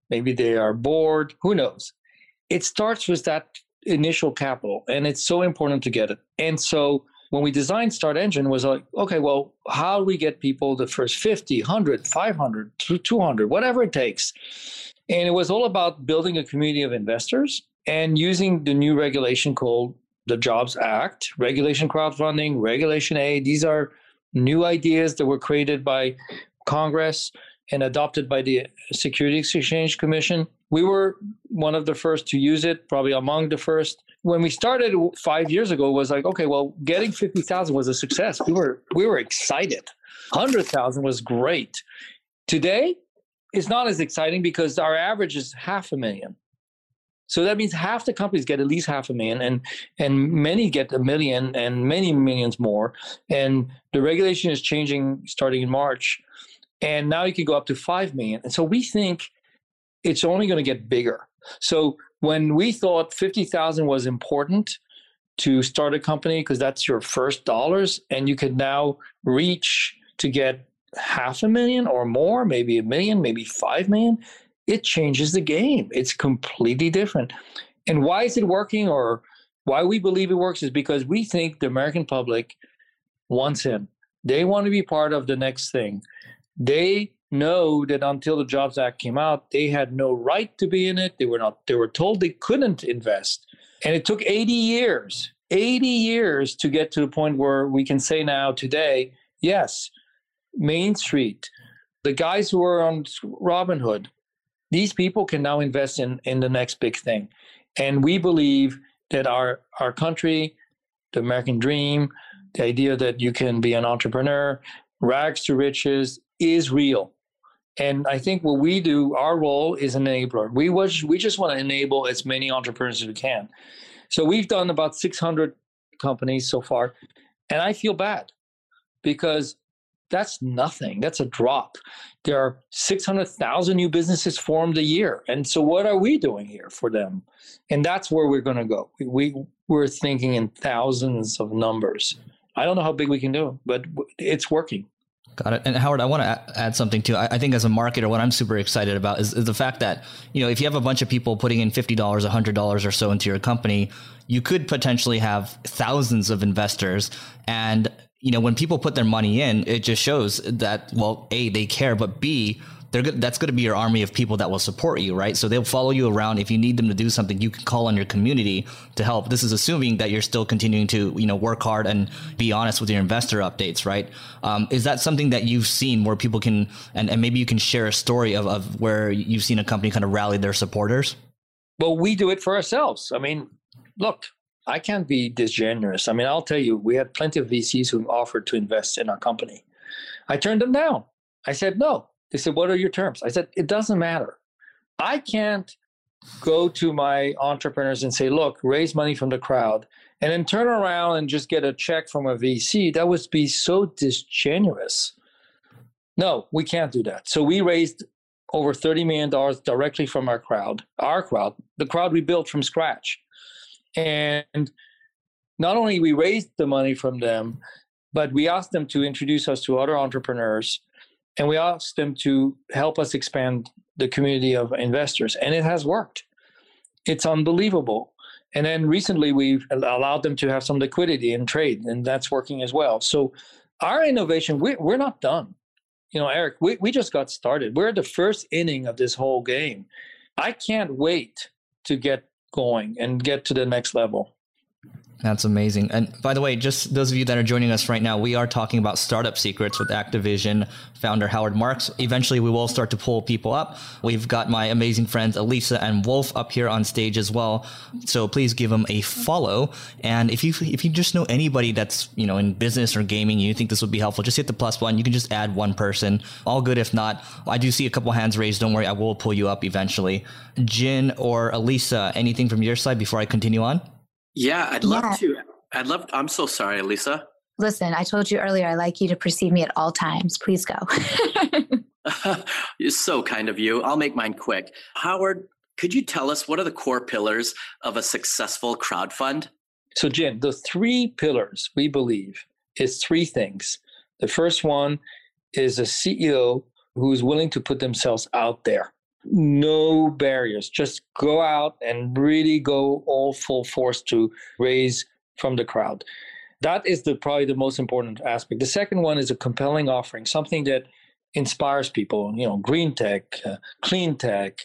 maybe they are bored, who knows? It starts with that initial capital, and it's so important to get it. And so when we designed StartEngine was like, okay, well, how do we get people the first 50, 100, 500, 200, whatever it takes? And it was all about building a community of investors and using the new regulation called the Jobs Act, regulation crowdfunding, regulation A. These are new ideas that were created by Congress and adopted by the Securities Exchange Commission. We were one of the first to use it, probably among the first. When we started five years ago, was like, okay, well, getting fifty thousand was a success. We were we were excited. Hundred thousand was great. Today, it's not as exciting because our average is half a million. So that means half the companies get at least half a million, and and many get a million, and many millions more. And the regulation is changing starting in March, and now you can go up to five million. And so we think it's only going to get bigger. So when we thought fifty thousand was important to start a company because that's your first dollars, and you can now reach to get half a million or more, maybe a million, maybe five million, it changes the game. It's completely different. And why is it working or why we believe it works is because we think the American public wants in. They want to be part of the next thing. They know that until the Jobs Act came out, they had no right to be in it. They were not they were told they couldn't invest. And it took 80 years, 80 years to get to the point where we can say now today, yes, Main Street, the guys who are on Robinhood, these people can now invest in, in the next big thing. And we believe that our, our country, the American dream, the idea that you can be an entrepreneur, rags to riches is real. And I think what we do, our role is enabler. We was, we just want to enable as many entrepreneurs as we can. So we've done about 600 companies so far, and I feel bad because that's nothing. That's a drop. There are 600,000 new businesses formed a year. And so what are we doing here for them? And that's where we're going to go. We, we're thinking in thousands of numbers. I don't know how big we can do, but it's working.
Got it. And Howard, I want to add something too. I think as a marketer, what I'm super excited about is, is, the fact that, you know, if you have a bunch of people putting in $50, $100 or so into your company, you could potentially have thousands of investors and you know, when people put their money in, it just shows that, well, A, they care, but B, they're good, that's going to be your army of people that will support you, right? So they'll follow you around. If you need them to do something, you can call on your community to help. This is assuming that you're still continuing to, you know, work hard and be honest with your investor updates, right? Um, is that something that you've seen where people can, and, and maybe you can share a story of, of where you've seen a company kind of rally their supporters?
Well, we do it for ourselves. I mean, look, I can't be disingenuous. I mean, I'll tell you, we had plenty of VCs who offered to invest in our company. I turned them down. I said, no. They said, what are your terms? I said, it doesn't matter. I can't go to my entrepreneurs and say, look, raise money from the crowd, and then turn around and just get a check from a VC. That would be so disingenuous. No, we can't do that. So we raised over $30 million directly from our crowd, our crowd, the crowd we built from scratch. And not only we raised the money from them, but we asked them to introduce us to other entrepreneurs and we asked them to help us expand the community of investors. And it has worked. It's unbelievable. And then recently we've allowed them to have some liquidity and trade, and that's working as well. So our innovation, we, we're not done. You know, Eric, we, we just got started. We're the first inning of this whole game. I can't wait to get going and get to the next level.
That's amazing. And by the way, just those of you that are joining us right now, we are talking about startup secrets with Activision founder Howard Marks. Eventually, we will start to pull people up. We've got my amazing friends Elisa and Wolf up here on stage as well. So please give them a follow. And if you if you just know anybody that's you know in business or gaming, you think this would be helpful, just hit the plus button. You can just add one person. All good. If not, I do see a couple hands raised. Don't worry, I will pull you up eventually. Jin or Elisa, anything from your side before I continue on?
Yeah, I'd love yeah. to. I'd love. I'm so sorry, Lisa.
Listen, I told you earlier. I like you to precede me at all times. Please go.
You're so kind of you. I'll make mine quick. Howard, Could you tell us what are the core pillars of a successful crowd fund?
So, Jim, the three pillars we believe is three things. The first one is a CEO who's willing to put themselves out there. No barriers. Just go out and really go all full force to raise from the crowd. That is the probably the most important aspect. The second one is a compelling offering, something that inspires people. You know, green tech, uh, clean tech,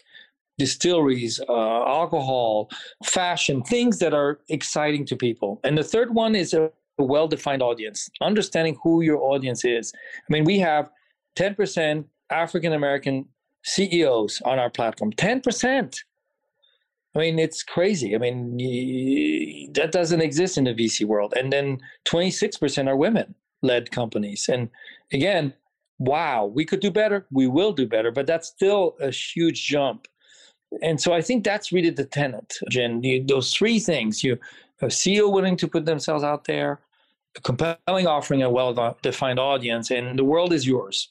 distilleries, uh, alcohol, fashion, things that are exciting to people. And the third one is a well-defined audience, understanding who your audience is. I mean, we have 10% African American CEOs on our platform. 10%. I mean, it's crazy. I mean, that doesn't exist in the VC world. And then 26% are women led companies. And again, wow, we could do better. We will do better, but that's still a huge jump. And so I think that's really the tenet, Jen. You, those three things you a CEO willing to put themselves out there, a compelling offering, a well defined audience, and the world is yours.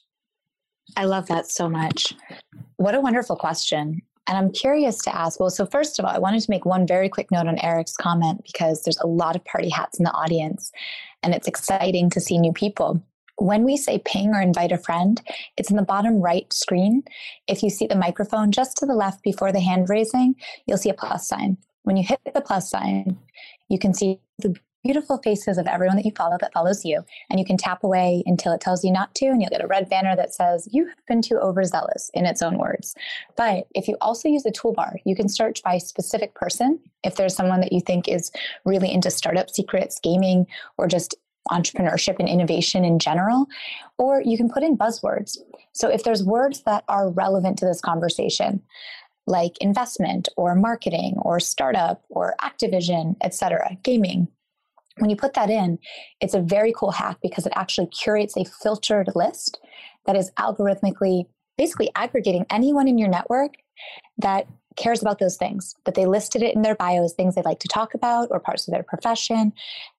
I love that so much. What a wonderful question. And I'm curious to ask well, so first of all, I wanted to make one very quick note on Eric's comment because there's a lot of party hats in the audience, and it's exciting to see new people. When we say ping or invite a friend, it's in the bottom right screen. If you see the microphone just to the left before the hand raising, you'll see a plus sign. When you hit the plus sign, you can see the beautiful faces of everyone that you follow that follows you. And you can tap away until it tells you not to, and you'll get a red banner that says, You have been too overzealous, in its own words. But if you also use the toolbar, you can search by specific person. If there's someone that you think is really into startup secrets, gaming, or just entrepreneurship and innovation in general, or you can put in buzzwords. So if there's words that are relevant to this conversation, like investment or marketing or startup or Activision, etc., gaming, when you put that in, it's a very cool hack because it actually curates a filtered list that is algorithmically basically aggregating anyone in your network that cares about those things, that they listed it in their bio as things they'd like to talk about or parts of their profession.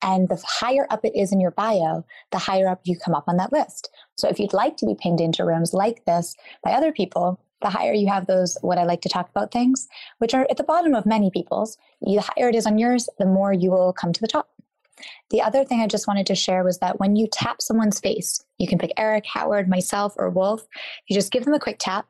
And the higher up it is in your bio, the higher up you come up on that list. So if you'd like to be pinged into rooms like this by other people, the higher you have those what I like to talk about things, which are at the bottom of many people's, the higher it is on yours, the more you will come to the top. The other thing I just wanted to share was that when you tap someone's face, you can pick Eric, Howard, myself, or Wolf. You just give them a quick tap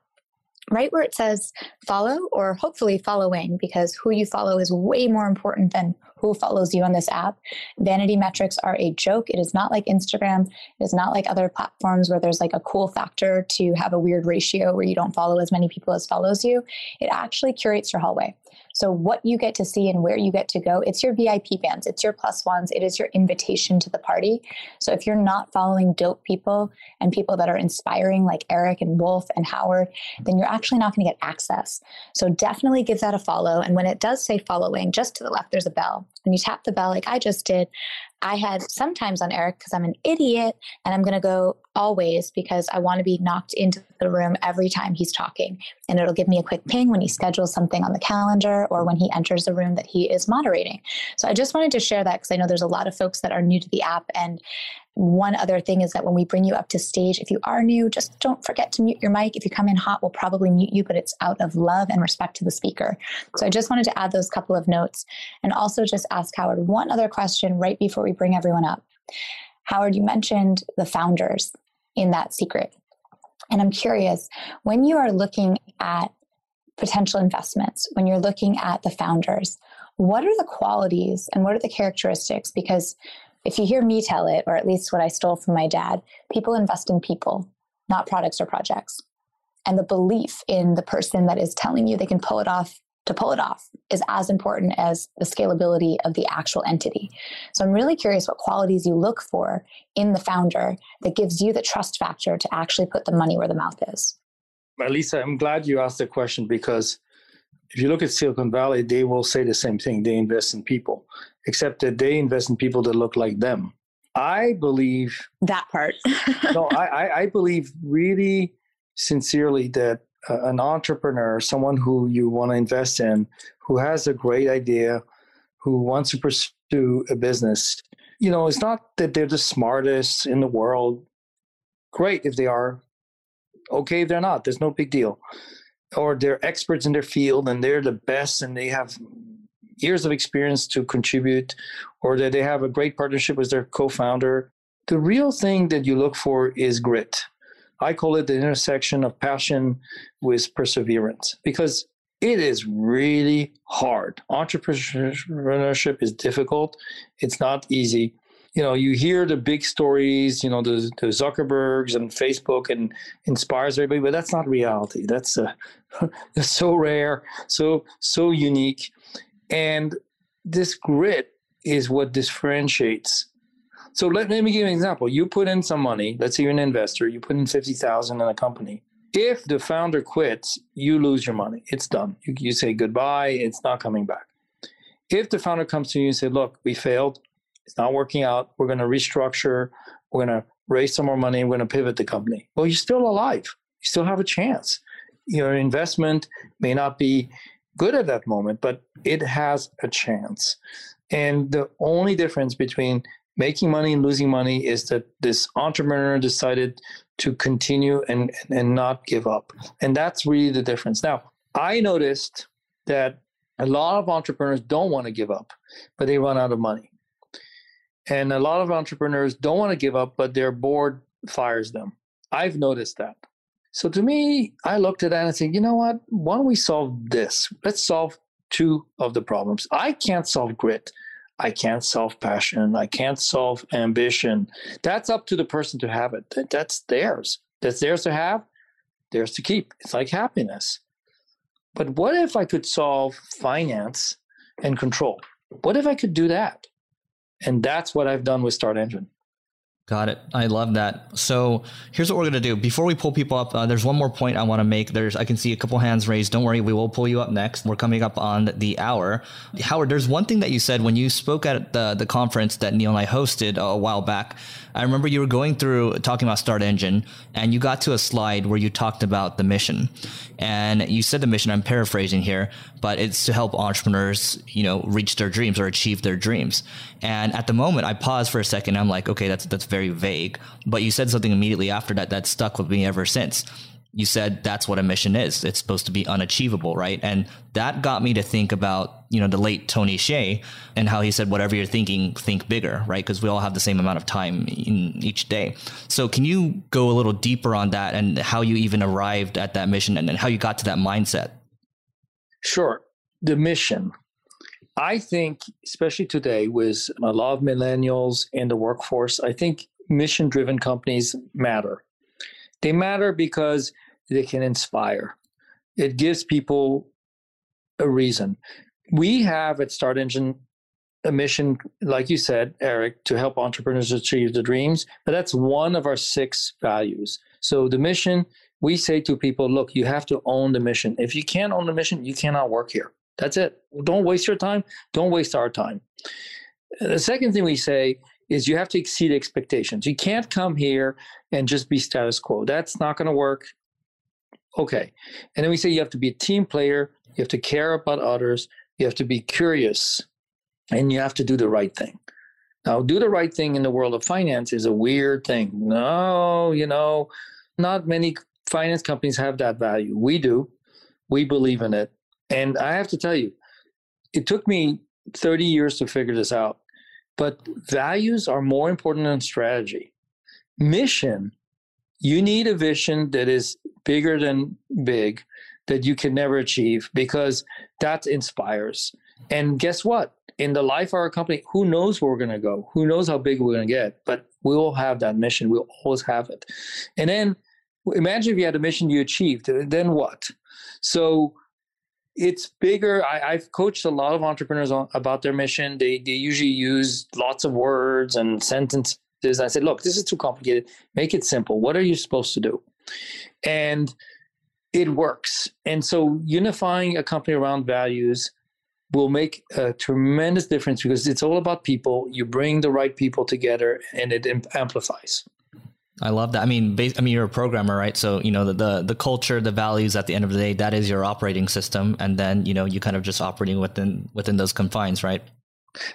right where it says follow or hopefully following because who you follow is way more important than who follows you on this app. Vanity metrics are a joke. It is not like Instagram. It is not like other platforms where there's like a cool factor to have a weird ratio where you don't follow as many people as follows you. It actually curates your hallway. So, what you get to see and where you get to go, it's your VIP bands, it's your plus ones, it is your invitation to the party. So, if you're not following dope people and people that are inspiring, like Eric and Wolf and Howard, then you're actually not going to get access. So, definitely give that a follow. And when it does say following, just to the left, there's a bell. When you tap the bell, like I just did, I had sometimes on Eric because I'm an idiot and I'm going to go always because I want to be knocked into the room every time he's talking. And it'll give me a quick ping when he schedules something on the calendar or when he enters the room that he is moderating. So I just wanted to share that because I know there's a lot of folks that are new to the app and one other thing is that when we bring you up to stage, if you are new, just don't forget to mute your mic. If you come in hot, we'll probably mute you, but it's out of love and respect to the speaker. So I just wanted to add those couple of notes and also just ask Howard one other question right before we bring everyone up. Howard, you mentioned the founders in that secret. And I'm curious, when you are looking at potential investments, when you're looking at the founders, what are the qualities and what are the characteristics? Because if you hear me tell it, or at least what I stole from my dad, people invest in people, not products or projects. And the belief in the person that is telling you they can pull it off to pull it off is as important as the scalability of the actual entity. So I'm really curious what qualities you look for in the founder that gives you the trust factor to actually put the money where the mouth is.
Lisa, I'm glad you asked the question because if you look at Silicon Valley, they will say the same thing. They invest in people, except that they invest in people that look like them. I believe
that part.
no, I, I believe really sincerely that uh, an entrepreneur, someone who you want to invest in, who has a great idea, who wants to pursue a business, you know, it's not that they're the smartest in the world. Great if they are. Okay if they're not. There's no big deal or they're experts in their field and they're the best and they have years of experience to contribute or that they have a great partnership with their co-founder. The real thing that you look for is grit. I call it the intersection of passion with perseverance because it is really hard. Entrepreneurship is difficult. It's not easy you know you hear the big stories you know the, the zuckerbergs and facebook and inspires everybody but that's not reality. That's uh, so rare so so unique. And this grit is what differentiates. So let, let me give you an example. You put in some money let's say you're an investor you put in 50000 in a company. If the founder quits you lose your money. It's done. You, you say goodbye it's not coming back. If the founder comes to you and say look we failed it's not working out. We're going to restructure. We're going to raise some more money. We're going to pivot the company. Well, you're still alive. You still have a chance. Your investment may not be good at that moment, but it has a chance. And the only difference between making money and losing money is that this entrepreneur decided to continue and, and not give up. And that's really the difference. Now, I noticed that a lot of entrepreneurs don't want to give up, but they run out of money. And a lot of entrepreneurs don't want to give up, but their board fires them. I've noticed that. So to me, I looked at that and said, you know what? Why don't we solve this? Let's solve two of the problems. I can't solve grit. I can't solve passion. I can't solve ambition. That's up to the person to have it. That's theirs. That's theirs to have, theirs to keep. It's like happiness. But what if I could solve finance and control? What if I could do that? And that's what I've done with StartEngine.
Got it. I love that. So here's what we're gonna do. Before we pull people up, uh, there's one more point I want to make. There's I can see a couple hands raised. Don't worry, we will pull you up next. We're coming up on the hour. Howard, there's one thing that you said when you spoke at the the conference that Neil and I hosted a while back. I remember you were going through talking about StartEngine, and you got to a slide where you talked about the mission, and you said the mission. I'm paraphrasing here, but it's to help entrepreneurs, you know, reach their dreams or achieve their dreams. And at the moment, I paused for a second. I'm like, okay, that's that's very vague. But you said something immediately after that that stuck with me ever since. You said that's what a mission is. It's supposed to be unachievable, right? And that got me to think about, you know, the late Tony Hsieh and how he said, whatever you're thinking, think bigger, right? Because we all have the same amount of time in each day. So can you go a little deeper on that and how you even arrived at that mission and then how you got to that mindset?
Sure. The mission. I think, especially today, with a lot of millennials in the workforce, I think mission driven companies matter. They matter because they can inspire, it gives people a reason. We have at StartEngine a mission, like you said, Eric, to help entrepreneurs achieve their dreams, but that's one of our six values. So the mission, we say to people, look, you have to own the mission. If you can't own the mission, you cannot work here. That's it. Don't waste your time. Don't waste our time. The second thing we say is you have to exceed expectations. You can't come here and just be status quo. That's not going to work. Okay. And then we say you have to be a team player, you have to care about others, you have to be curious, and you have to do the right thing. Now, do the right thing in the world of finance is a weird thing. No, you know, not many finance companies have that value. We do. We believe in it. And I have to tell you, it took me 30 years to figure this out. But values are more important than strategy. Mission, you need a vision that is bigger than big that you can never achieve because that inspires. And guess what? In the life of our company, who knows where we're going to go? Who knows how big we're going to get? But we will have that mission. We'll always have it. And then imagine if you had a mission you achieved, then what? So it's bigger. I, have coached a lot of entrepreneurs on, about their mission. They they usually use lots of words and sentences. I said, look, this is too complicated. Make it simple. What are you supposed to do? And it works. And so unifying a company around values will make a tremendous difference because it's all about people. You bring the right people together and it amplifies.
I love that. I mean, I mean, you're a programmer, right? So you know the, the, the culture, the values. At the end of the day, that is your operating system, and then you know you kind of just operating within within those confines, right?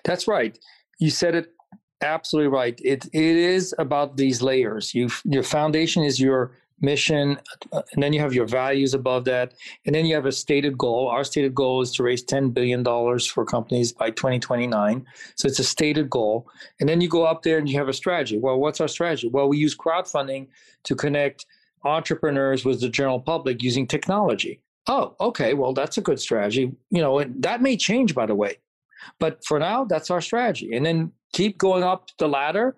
That's right. You said it absolutely right. It it is about these layers. You your foundation is your mission, uh, and then you have your values above that, and then you have a stated goal. Our stated goal is to raise $10 billion for companies by 2029. So it's a stated goal. And then you go up there and you have a strategy. Well, what's our strategy? Well, we use crowdfunding to connect entrepreneurs with the general public using technology. Oh, okay. Well, that's a good strategy. You know, and that may change, by the way. But for now, that's our strategy. And then keep going up the ladder,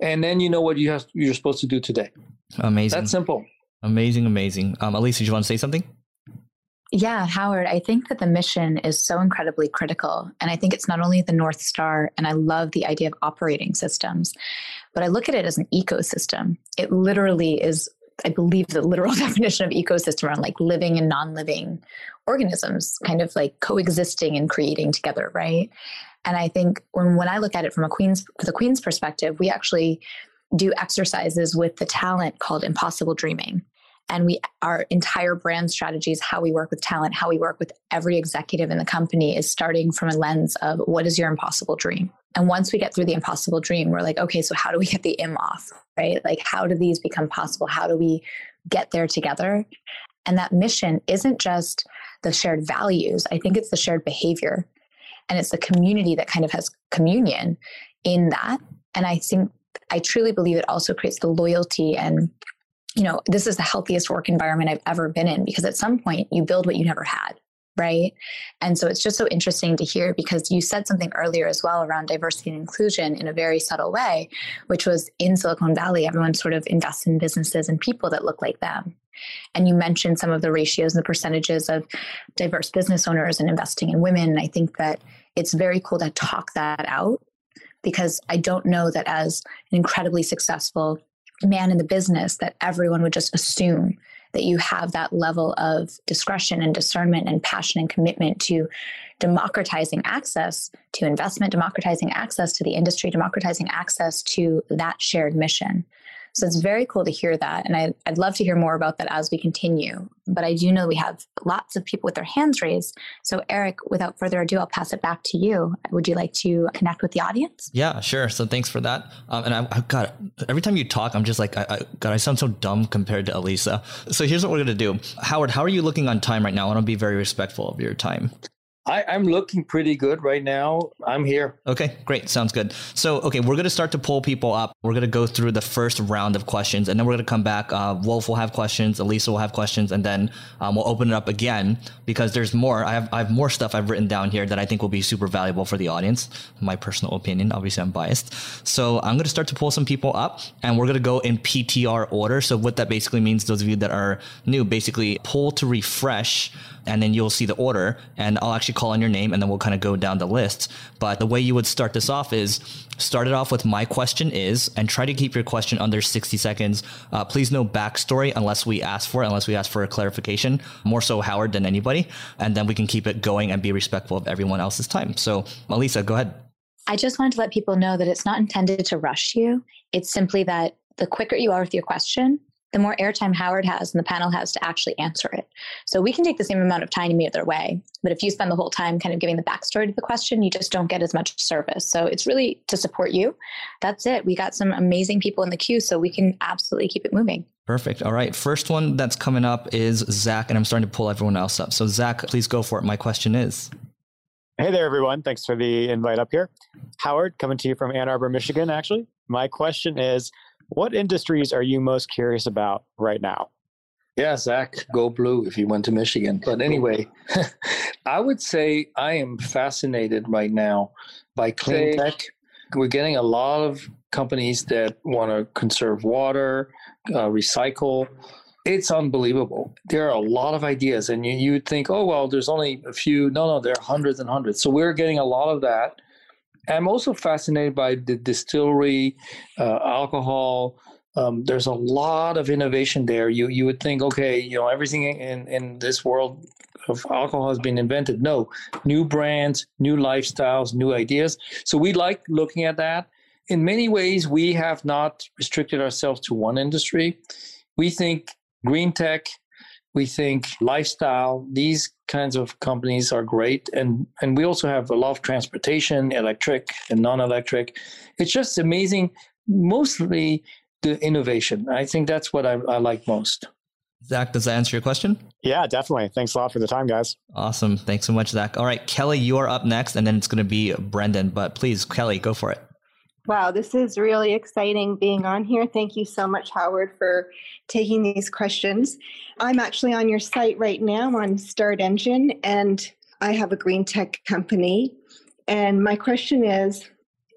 and then you know what you have you're supposed to do today.
Amazing.
That's simple.
Amazing, amazing. Um, Elise, did you want to say something?
Yeah, Howard, I think that the mission is so incredibly critical. And I think it's not only the North Star, and I love the idea of operating systems, but I look at it as an ecosystem. It literally is, I believe, the literal definition of ecosystem around like living and non living organisms kind of like coexisting and creating together, right? And I think when, when I look at it from a queen's the queen's perspective, we actually do exercises with the talent called impossible dreaming. And we our entire brand strategy is how we work with talent, how we work with every executive in the company is starting from a lens of what is your impossible dream? And once we get through the impossible dream, we're like, okay, so how do we get the im off? Right? Like how do these become possible? How do we get there together? And that mission isn't just the shared values. I think it's the shared behavior. And it's the community that kind of has communion in that. And I think I truly believe it also creates the loyalty and you know, this is the healthiest work environment I've ever been in because at some point you build what you never had right? And so it's just so interesting to hear because you said something earlier as well around diversity and inclusion in a very subtle way, which was in Silicon Valley, everyone sort of invests in businesses and people that look like them. And you mentioned some of the ratios and the percentages of diverse business owners and investing in women. And I think that it's very cool to talk that out because I don't know that as an incredibly successful man in the business that everyone would just assume that you have that level of discretion and discernment and passion and commitment to democratizing access to investment, democratizing access to the industry, democratizing access to that shared mission. So it's very cool to hear that. And I, would love to hear more about that as we continue. But I do know we have lots of people with their hands raised. So, Eric, without further ado, I'll pass it back to you. Would you like to connect with the audience?
Yeah, sure. So, thanks for that. Um, and I, I got every time you talk, I'm just like, I, I, God, I sound so dumb compared to Elisa. So, here's what we're going to do. Howard, how are you looking on time right now? I want to be very respectful of your time.
I, am looking pretty good right now. I'm here.
Okay, great. Sounds good. So, okay, we're going to start to pull people up. We're going to go through the first round of questions, and then we're going to come back. Uh, Wolf will have questions, Elisa will have questions, and then um, we'll open it up again because there's more. I have I have more stuff I've written down here that I think will be super valuable for the audience. My personal opinion. Obviously, I'm biased. So I'm going to start to pull some people up, and we're going to go in PTR order. So what that basically means, those of you that are new, basically pull to refresh and then you'll see the order and I'll actually call on your name and then we'll kind of go down the list. But the way you would start this off is start it off with my question is and try to keep your question under 60 seconds. Uh, please no backstory unless we ask for it, unless we ask for a clarification, more so Howard than anybody. And then we can keep it going and be respectful of everyone else's time. So Melissa, go ahead.
I just wanted to let people know that it's not intended to rush you. It's simply that the quicker you are with your question, the more airtime Howard has and the panel has to actually answer it. So we can take the same amount of time either way. But if you spend the whole time kind of giving the backstory to the question, you just don't get as much service. So it's really to support you. That's it. We got some amazing people in the queue, so we can absolutely keep it moving.
Perfect. All right. First one that's coming up is Zach, and I'm starting to pull everyone else up. So, Zach, please go for it. My question is
Hey there, everyone. Thanks for the invite up here. Howard, coming to you from Ann Arbor, Michigan, actually. My question is what industries are you most curious about right now?
Yeah, Zach, go blue if you went to Michigan. But anyway, I would say I am fascinated right now by clean tech. We're getting a lot of companies that want to conserve water, uh, recycle. It's unbelievable. There are a lot of ideas, and you, you would think, oh, well, there's only a few. No, no, there are hundreds and hundreds. So we're getting a lot of that. I'm also fascinated by the distillery, uh, alcohol. Um, there's a lot of innovation there. You you would think, okay, you know, everything in in this world of alcohol has been invented. No, new brands, new lifestyles, new ideas. So we like looking at that. In many ways, we have not restricted ourselves to one industry. We think green tech, we think lifestyle, these kinds of companies are great. And, and we also have a lot of transportation, electric and non electric. It's just amazing. Mostly the innovation. I think that's what I, I like most.
Zach, does that answer your question?
Yeah, definitely. Thanks a lot for the time, guys.
Awesome. Thanks so much, Zach. All right, Kelly, you are up next, and then it's going to be Brendan. But please, Kelly, go for it.
Wow, this is really exciting being on here. Thank you so much, Howard, for taking these questions. I'm actually on your site right now on StartEngine, and I have a green tech company. And my question is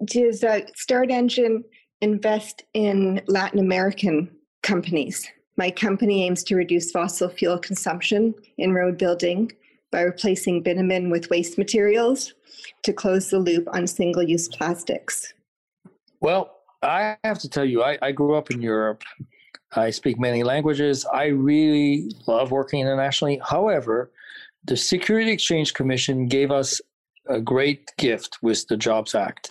Does uh, StartEngine invest in Latin American companies? My company aims to reduce fossil fuel consumption in road building by replacing bitumen with waste materials to close the loop on single use plastics.
Well, I have to tell you, I, I grew up in Europe. I speak many languages. I really love working internationally. However, the Security Exchange Commission gave us a great gift with the Jobs Act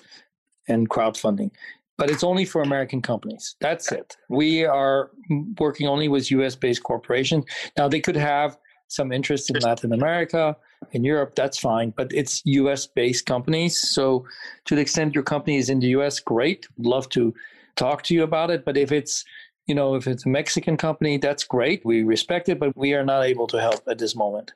and crowdfunding, but it's only for American companies. That's it. We are working only with US based corporations. Now, they could have some interest in Latin America, in Europe, that's fine, but it's US based companies. So, to the extent your company is in the US, great. love to talk to you about it. But if it's you know, if it's a Mexican company, that's great. We respect it, but we are not able to help at this moment.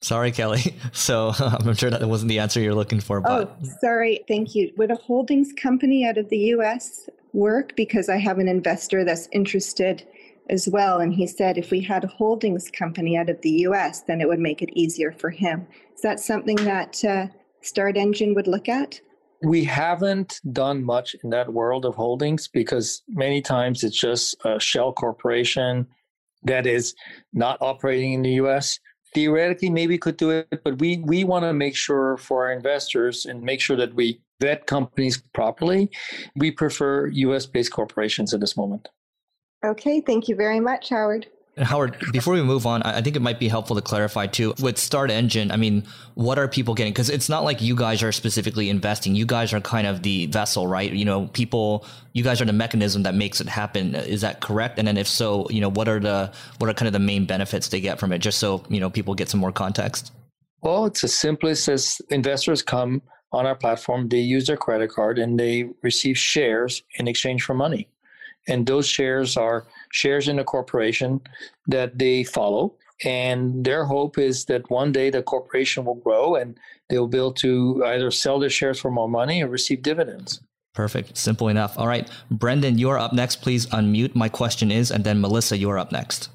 Sorry, Kelly. So I'm sure that wasn't the answer you're looking for. But
oh, sorry. Thank you. Would a holdings company out of the U.S. work? Because I have an investor that's interested as well. And he said if we had a holdings company out of the US, then it would make it easier for him. Is that something that uh, StartEngine would look at?
We haven't done much in that world of holdings because many times it's just a shell corporation that is not operating in the US. Theoretically, maybe could do it, but we, we want to make sure for our investors and make sure that we vet companies properly. We prefer US based corporations at this moment.
Okay, thank you very much, Howard.
Howard, before we move on, I think it might be helpful to clarify too. With StartEngine, I mean, what are people getting? Because it's not like you guys are specifically investing. You guys are kind of the vessel, right? You know, people, you guys are the mechanism that makes it happen. Is that correct? And then if so, you know, what are the what are kind of the main benefits they get from it? Just so you know, people get some more context.
Well, it's as simple as investors come on our platform, they use their credit card, and they receive shares in exchange for money and those shares are shares in a corporation that they follow. And their hope is that one day the corporation will grow and they'll be able to either sell their shares for more money or receive dividends.
Perfect. Simple enough. All right. Brendan you're up next. Please unmute. My question is and then melissa you're up next.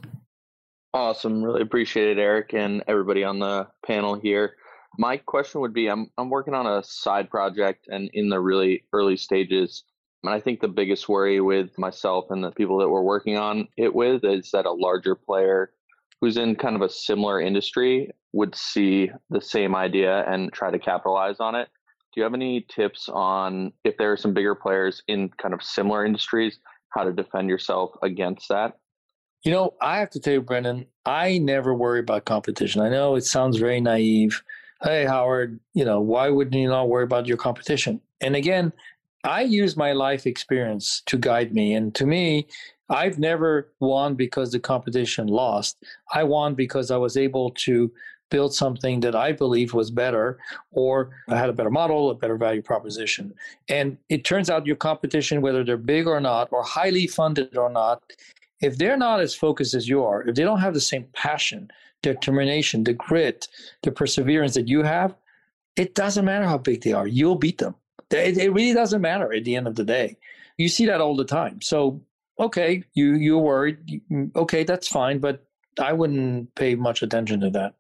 Awesome. Really appreciate it eric and everybody on the panel here. My question would be i'm, I'm working on a side project and in the really early stages and I think the biggest worry with myself and the people that we're working on it with is that a larger player who's in kind of a similar industry would see the same idea and try to capitalize on it. Do you have any tips on if there are some bigger players in kind of similar industries, how to defend yourself against that?
You know, I have to tell you, Brendan, I never worry about competition. I know it sounds very naive. Hey, Howard, you know, why wouldn't you not worry about your competition? And again, I use my life experience to guide me. And to me, I've never won because the competition lost. I won because I was able to build something that I believe was better, or I had a better model, a better value proposition. And it turns out your competition, whether they're big or not, or highly funded or not, if they're not as focused as you are, if they don't have the same passion, determination, the grit, the perseverance that you have, it doesn't matter how big they are, you'll beat them. It, it really doesn't matter at the end of the day. You see that all the time. So, okay, you you're worried. Okay, that's fine, but I wouldn't pay much attention to that.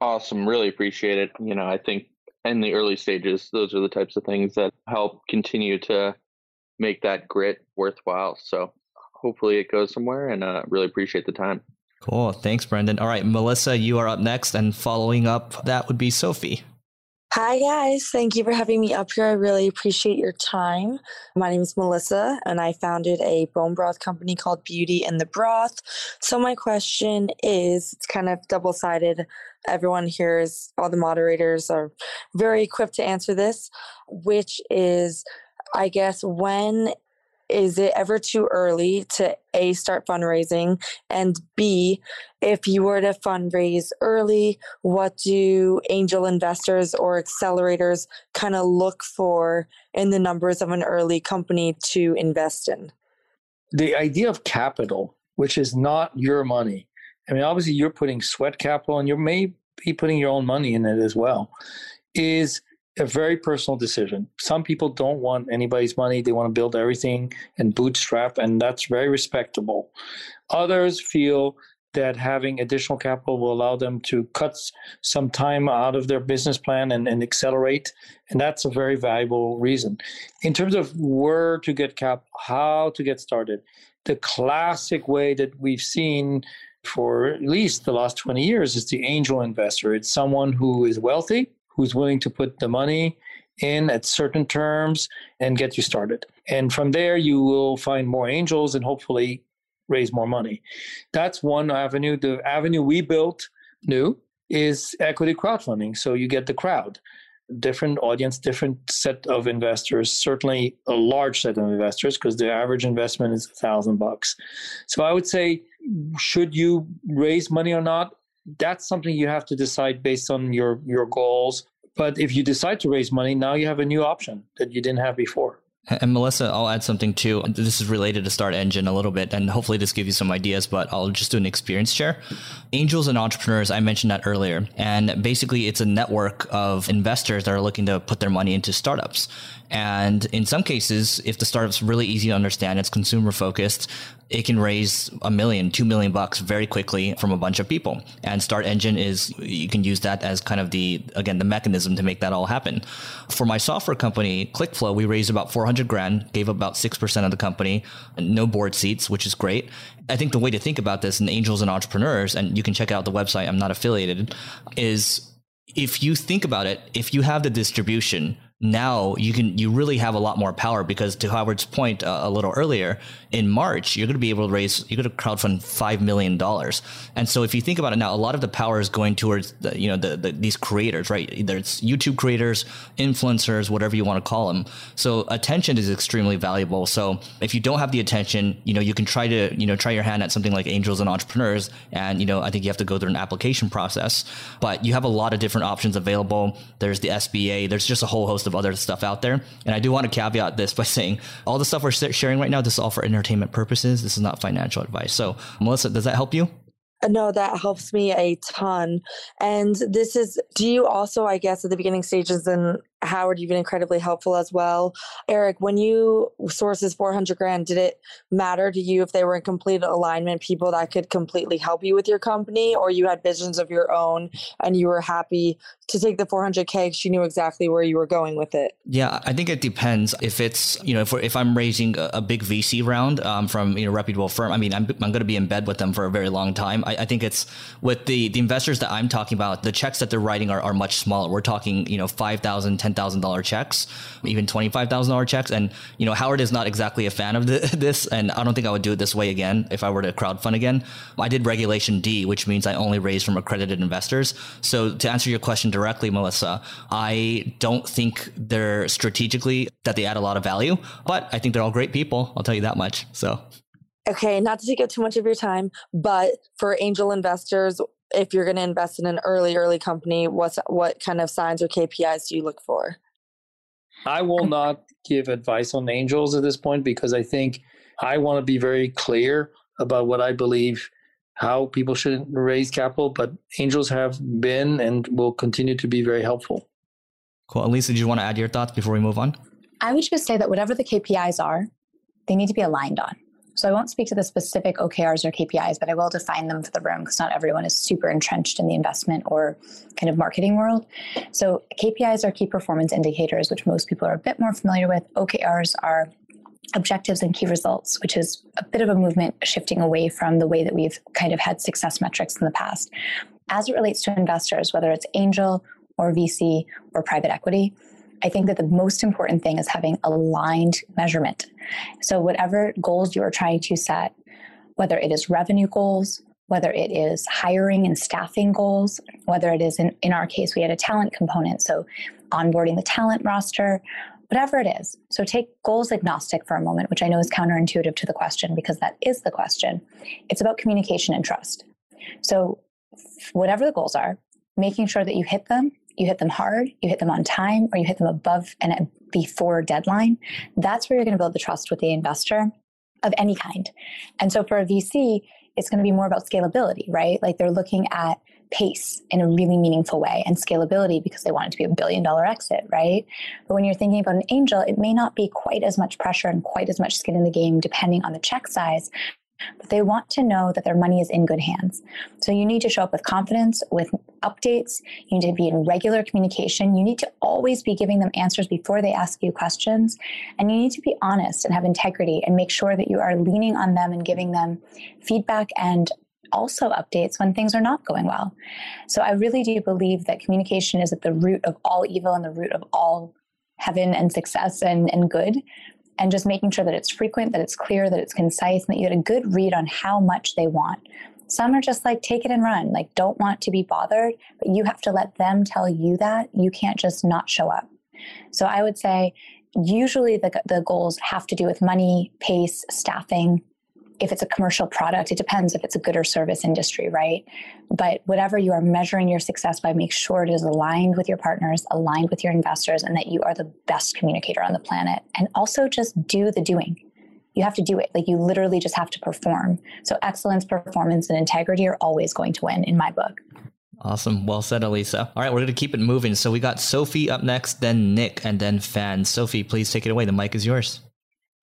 Awesome. Really appreciate it. You know, I think in the early stages, those are the types of things that help continue to make that grit worthwhile. So hopefully it goes somewhere and uh, really appreciate the time.
Cool. Thanks, Brendan. All right, Melissa, you are up next. And following up, that would be Sophie.
Hi, guys. Thank you for having me up here. I really appreciate your time. My name is Melissa, and I founded a bone broth company called Beauty in the Broth. So, my question is it's kind of double sided. Everyone here is, all the moderators are very equipped to answer this, which is, I guess, when is it ever too early to a start fundraising and b if you were to fundraise early what do angel investors or accelerators kind of look for in the numbers of an early company to invest in
the idea of capital, which is not your money. I mean, obviously, you're putting sweat capital and you may be putting your own money in it as well, is a very personal decision. Some people don't want anybody's money. They want to build everything and bootstrap, and that's very respectable. Others feel that having additional capital will allow them to cut some time out of their business plan and, and accelerate. And that's a very valuable reason. In terms of where to get cap, how to get started, the classic way that we've seen for at least the last 20 years is the angel investor. It's someone who is wealthy, who's willing to put the money in at certain terms and get you started. And from there, you will find more angels and hopefully raise more money. That's one avenue. The avenue we built new is equity crowdfunding. So you get the crowd, different audience, different set of investors, certainly a large set of investors because the average investment is a thousand bucks. So I would say, should you raise money or not? That's something you have to decide based on your your goals. But if you decide to raise money, now you have a new option that you didn't have before.
And Melissa, I'll add something too. This is related to StartEngine a little bit, and hopefully this gives you some ideas, but I'll just do an experience share. Angels and entrepreneurs, I mentioned that earlier. And basically, it's a network of investors that are looking to put their money into startups. And in some cases, if the startup's really easy to understand, it's consumer focused, it can raise a million, two million bucks very quickly from a bunch of people. And StartEngine is, you can use that as kind of the, again, the mechanism to make that all happen. For my software company, ClickFlow, we raised about 400 grand, gave about 6% of the company, no board seats, which is great. I think the way to think about this in angels and entrepreneurs, and you can check out the website, I'm not affiliated, is if you think about it, if you have the distribution, now you can you really have a lot more power because to Howard's point uh, a little earlier in March you're going to be able to raise you're going to crowdfund five million dollars. And so if you think about it now a lot of the power is going towards the, you know the, the, these creators right? Either it's YouTube creators influencers whatever you want to call them so attention is extremely valuable. So if you don't have the attention you know you can try to you know try your hand at something like angels and entrepreneurs and you know I think you have to go through an application process but you have a lot of different options available. There's the SBA there's just a whole host of of other stuff out there. And I do want to caveat this by saying all the stuff we're sharing right now, this is all for entertainment purposes. This is not financial advice. So, Melissa, does that help you?
Uh, no, that helps me a ton. And this is, do you also, I guess, at the beginning stages and Howard, you've been incredibly helpful as well. Eric, when you sources 400 grand, did it matter to you if they were in complete alignment, people that could completely help you with your company, or you had visions of your own and you were happy to take the 400K because you knew exactly where you were going with it?
Yeah, I think it depends. If it's, you know, if, if I'm raising a, a big VC round um, from, you know, reputable firm, I mean, I'm, I'm going to be in bed with them for a very long time. I, I think it's with the, the investors that I'm talking about, the checks that they're writing are, are much smaller. We're talking, you know, 5,000, 10,000 $10,000 checks, even $25,000 checks. And, you know, Howard is not exactly a fan of the, this. And I don't think I would do it this way again if I were to crowdfund again. I did regulation D, which means I only raise from accredited investors. So to answer your question directly, Melissa, I don't think they're strategically that they add a lot of value, but I think they're all great people. I'll tell you that much. So.
Okay, not to take up too much of your time, but for angel investors, if you're going to invest in an early early company what's what kind of signs or kpis do you look for?
I will not give advice on angels at this point because i think i want to be very clear about what i believe how people should raise capital but angels have been and will continue to be very helpful.
Cool. Elisa do you want to add your thoughts before we move on?
I would just say that whatever the kpis are they need to be aligned on so I won't speak to the specific OKRs or KPIs, but I will define them for the room because not everyone is super entrenched in the investment or kind of marketing world. So KPIs are key performance indicators, which most people are a bit more familiar with. OKRs are objectives and key results, which is a bit of a movement shifting away from the way that we've kind of had success metrics in the past. As it relates to investors, whether it's angel or VC or private equity, I think that the most important thing is having aligned measurement. So, whatever goals you are trying to set, whether it is revenue goals, whether it is hiring and staffing goals, whether it is in, in our case, we had a talent component, so onboarding the talent roster, whatever it is. So take goals agnostic for a moment, which I know is counterintuitive to the question because that is the question. It's about communication and trust. So, whatever the goals are, making sure that you hit them you hit them hard, you hit them on time, or you hit them above and before deadline, that's where you're going to build the trust with the investor. of any kind. And so for a VC, it's going to be more about scalability, right? Like they're looking at pace in a really meaningful way and scalability because they want it to be a billion dollar exit, right? But when you're thinking about an angel, it may not be quite as much pressure and quite as much skin in the game depending on the check size but they want to know that their money is in good hands. So you need to show up with confidence, with updates. You need to be in regular communication. You need to always be giving them answers before they ask you questions. And you need to be honest and have integrity and make sure that you are leaning on them and giving them feedback and also updates when things are not going well. So I really do believe that communication is at the root of all evil and the root of all heaven and success and, and good and just making sure that it's frequent, that it's clear, that it's concise, and that you get a good read on how much they want. Some are just like, take it and run, like, don't want to be bothered, but you have to let them tell you that. You can't just not show up. So I would say, usually the, the goals have to do with money, pace, staffing, if it's a commercial product, it depends if it's a good or service industry, right? But whatever you are measuring your success by, make sure it is aligned with your partners, aligned with your investors, and that you are the best communicator on the planet. And also just do the doing. You have to do it. Like you literally just have to perform. So excellence, performance, and integrity are always going to win in my book.
Awesome. Well said, Elisa. All right, we're going to keep it moving. So we got Sophie up next, then Nick, and then Fan. Sophie, please take it away. The mic is yours.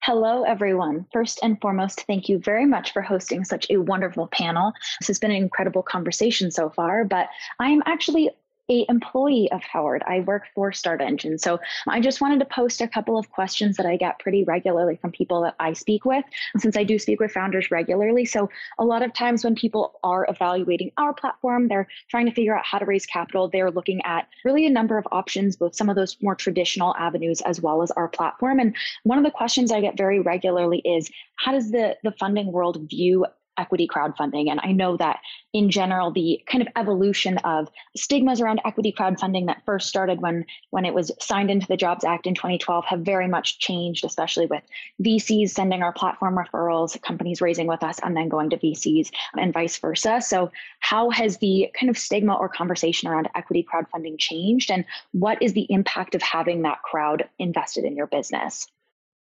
Hello, everyone. First and foremost, thank you very much for hosting such a wonderful panel. This has been an incredible conversation so far, but I am actually a employee of Howard. I work for StartEngine. So I just wanted to post a couple of questions that I get pretty regularly from people that I speak with, since I do speak with founders regularly. So a lot of times when people are evaluating our platform, they're trying to figure out how to raise capital. They're looking at really a number of options, both some of those more traditional avenues as well as our platform. And one of the questions I get very regularly is how does the, the funding world view equity crowdfunding. And I know that in general, the kind of evolution of stigmas around equity crowdfunding that first started when, when it was signed into the Jobs Act in 2012 have very much changed, especially with VCs sending our platform referrals, companies raising with us, and then going to VCs and vice versa. So, how has the kind of stigma or conversation around equity crowdfunding changed? And what is the impact of having that crowd invested in your business?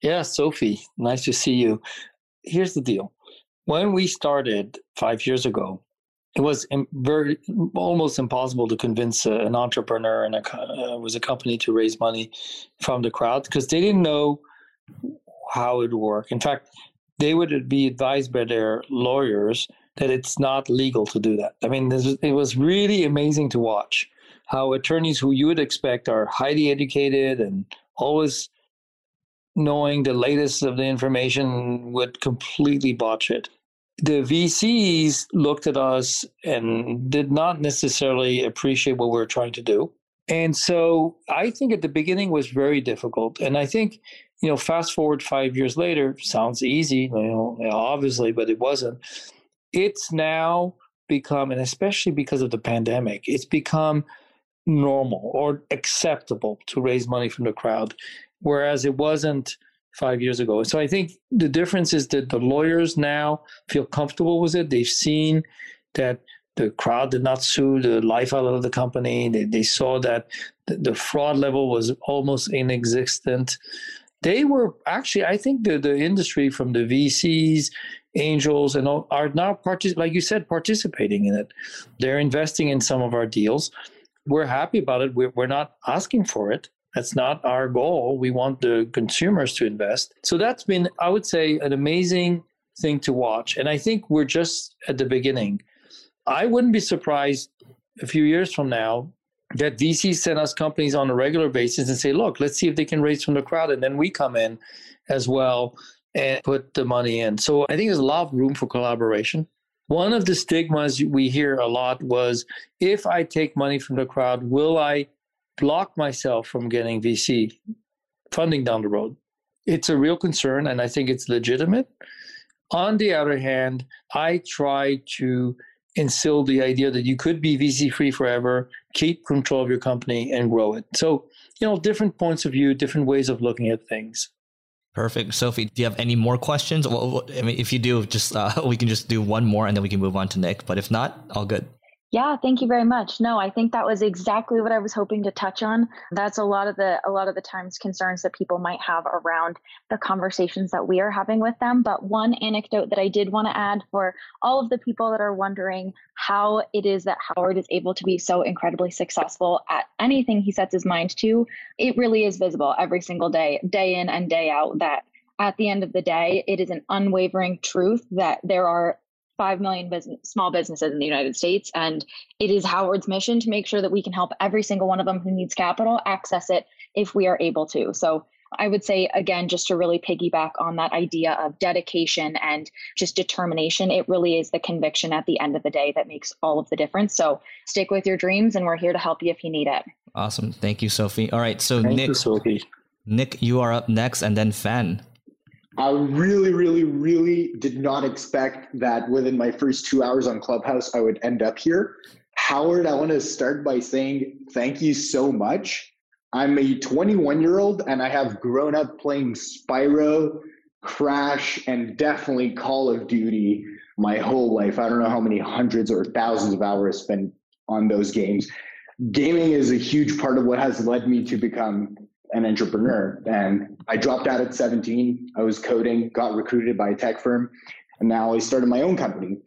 Yeah, Sophie, nice to see you. Here's the deal when we started five years ago, it was very almost impossible to convince an entrepreneur and a uh, was a company to raise money from the crowd because they didn't know how it would work. In fact, they would be advised by their lawyers that it's not legal to do that. I mean, it was really amazing to watch how attorneys who you would expect are highly educated and always knowing the latest of the information would completely botch it. The VCs looked at us and did not necessarily appreciate what we were trying to do. And so I think at the beginning was very difficult. And I think, you know, fast forward five years later, sounds easy, you know, obviously, but it wasn't. It's now become, and especially because of the pandemic, it's become normal or acceptable to raise money from the crowd whereas it wasn't five years ago. So I think the difference is that the lawyers now feel comfortable with it. They've seen that the crowd did not sue the life out of the company. They, they saw that the fraud level was almost inexistent. They were actually, I think, the, the industry from the VCs, angels, and all are now, partic- like you said, participating in it. They're investing in some of our deals. We're happy about it. We're, we're not asking for it. That's not our goal. We want the consumers to invest. So that's been, I would say, an amazing thing to watch. And I think we're just at the beginning. I wouldn't be surprised a few years from now that VCs send us companies on a regular basis and say, look, let's see if they can raise from the crowd. And then we come in as well and put the money in. So I think there's a lot of room for collaboration. One of the stigmas we hear a lot was if I take money from the crowd, will I block myself from getting VC funding down the road. It's a real concern, and I think it's legitimate. On the other hand, I try to instill the idea that you could be VC free forever, keep control of your company, and grow it. So, you know, different points of view, different ways of looking at things.
Perfect. Sophie, do you have any more questions? Well, I mean, if you do, just uh, we can just do one more and then we can move on to Nick. But if not, all good.
Yeah, thank you very much. No, I think that was exactly what I was hoping to touch on. That's a lot of the a lot of the times concerns that people might have around the conversations that we are having with them. But one anecdote that I did want to add for all of the people that are wondering how it is that Howard is able to be so incredibly successful at anything he sets his mind to, it really is visible every single day, day in and day out that at the end of the day, it is an unwavering truth that there are 5 million business, small businesses in the United States. And it is Howard's mission to make sure that we can help every single one of them who needs capital access it if we are able to. So I would say, again, just to really piggyback on that idea of dedication and just determination, it really is the conviction at the end of the day that makes all of the difference. So stick with your dreams, and we're here to help you if you need it.
Awesome. Thank you, Sophie. All right. So,
Thank
Nick,
you, Sophie.
Nick, you are up next, and then Fan.
I really, really, really did not expect that within my first two hours on Clubhouse, I would end up here. Howard, I want to start by saying thank you so much. I'm a 21 year old and I have grown up playing Spyro, Crash, and definitely Call of Duty my whole life. I don't know how many hundreds or thousands of hours spent on those games. Gaming is a huge part of what has led me to become an entrepreneur. And I dropped out at 17. I was coding, got recruited by a tech firm, and now I started my own company.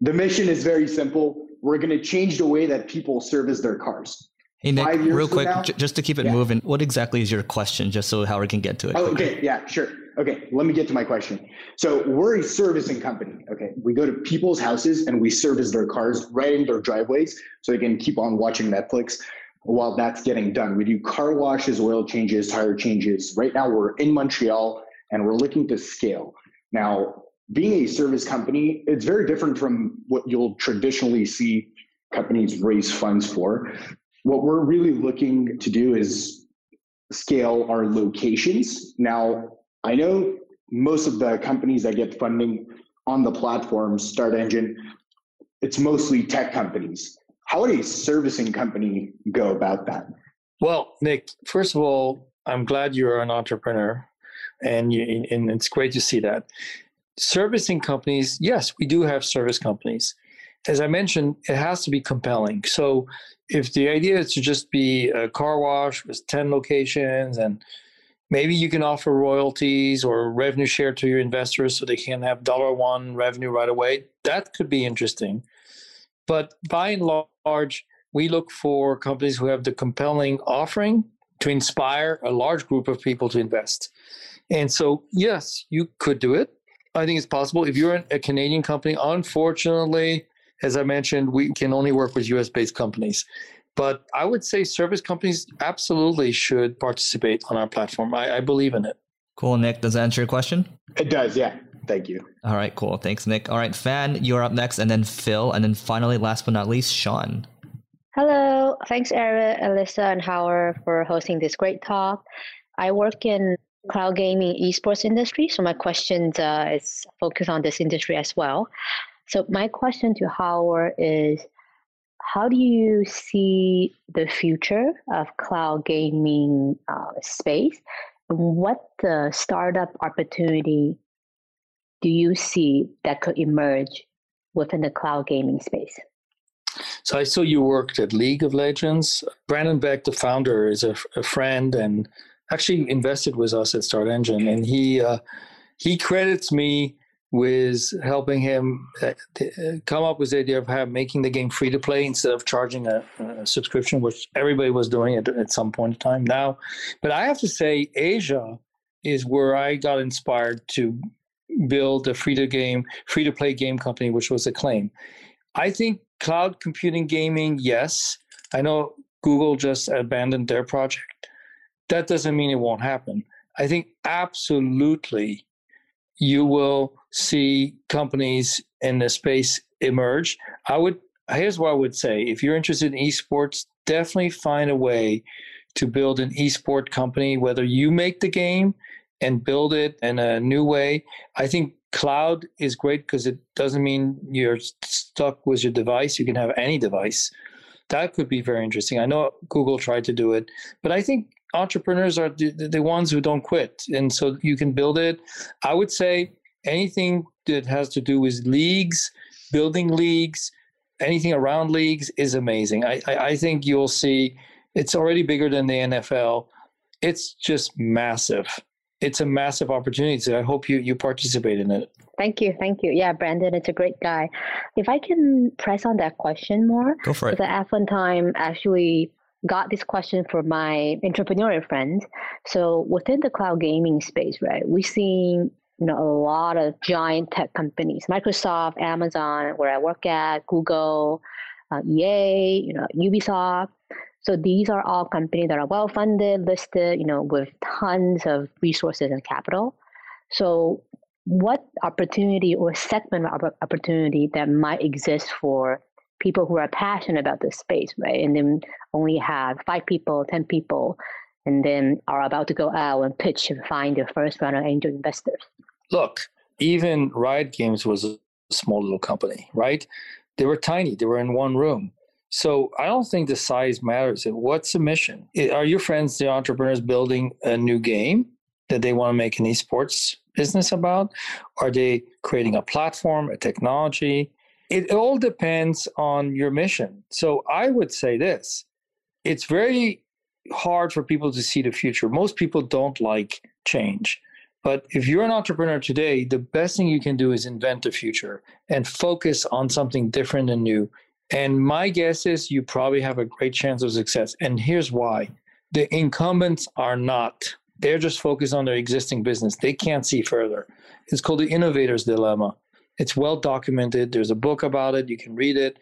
The mission is very simple. We're going to change the way that people service their cars.
Hey, Nick, real quick,
now-
j- just to keep it
Yeah.
moving, what exactly is your question, just so Howard can get to it?
Oh,
quickly?
okay, yeah, sure. Okay, let me get to my question. So we're a servicing company. Okay, we go to people's houses and we service their cars right in their driveways, so they can keep on watching Netflix while that's getting done. We do car washes, oil changes, tire changes. Right now, we're in Montreal and we're looking to scale. Now, being a service company, it's very different from what you'll traditionally see companies raise funds for. What we're really looking to do is scale our locations. Now, I know most of the companies that get funding on the platform, StartEngine, it's mostly tech companies. How would a servicing company go about that?
Well, Nick, first of all, I'm glad you're an entrepreneur, and you, and it's great to see that. Servicing companies, yes, we do have service companies. As I mentioned, it has to be compelling. So, if the idea is to just be a car wash with 10 locations and maybe you can offer royalties or revenue share to your investors so they can have dollar one revenue right away, that could be interesting. But by and large, we look for companies who have the compelling offering to inspire a large group of people to invest. And so, yes, you could do it. I think it's possible. If you're a Canadian company, unfortunately, as I mentioned, we can only work with US based companies. But I would say service companies absolutely should participate on our platform. I, I believe in it.
Cool, Nick. Does that answer your question?
It does, yeah. Thank you.
All right, cool. Thanks, Nick. All right, Fan, you're up next, and then Phil, and then finally, last but not least, Sean.
Hello. Thanks, Eric, Alyssa, and Howard for hosting this great talk. I work in cloud gaming esports industry, so my question uh, is focused on this industry as well. So my question to Howard is, how do you see the future of cloud gaming uh, space? What uh, startup opportunity do you see that could emerge within the cloud gaming space?
So I saw you worked at League of Legends. Brandon Beck, the founder, is a, a friend and actually invested with us at StartEngine, and he uh, he credits me with helping him uh, come up with the idea of have, making the game free to play instead of charging a, a subscription, which everybody was doing at, at some point in time now. But I have to say, Asia is where I got inspired to build a free to game, free to play game company, which was Acclaim. I think cloud computing gaming, yes. I know Google just abandoned their project. That doesn't mean it won't happen. I think absolutely you will see companies in the space emerge. I would here's what I would say. If you're interested in esports, definitely find a way to build an esport company, whether you make the game and build it in a new way. I think cloud is great because it doesn't mean you're stuck with your device. You can have any device. That could be very interesting. I know Google tried to do it, but I think entrepreneurs are the, the ones who don't quit. And so you can build it. I would say anything that has to do with leagues, building leagues, anything around leagues is amazing. I, I, I think you'll see it's already bigger than the NFL. It's just massive. It's a massive opportunity. So I hope you you participate in it.
Thank you, thank you. Yeah, Brandon, it's a great guy. If I can press on that question more,
go for it.
Because at one time actually got this question from my entrepreneurial friends. So within the cloud gaming space, right, we're seeing you know a lot of giant tech companies, Microsoft, Amazon, where I work at, Google, uh, EA, you know, Ubisoft. So these are all companies that are well funded, listed, you know, with tons of resources and capital. So what opportunity or segment of opportunity that might exist for people who are passionate about this space, right? And then only have five people, 10 people, and then are about to go out and pitch and find their first round of angel investors.
Look, even Riot Games was a small little company, right? They were tiny, they were in one room. So I don't think the size matters. What's the mission? Are your friends, the entrepreneurs, building a new game that they want to make an esports business about? Are they creating a platform, a technology? It all depends on your mission. So I would say this it's very hard for people to see the future. Most people don't like change. But if you're an entrepreneur today, the best thing you can do is invent the future and focus on something different and new. And my guess is you probably have a great chance of success. And here's why the incumbents are not. They're just focused on their existing business. They can't see further. It's called the innovator's dilemma. It's well documented. There's a book about it. You can read it.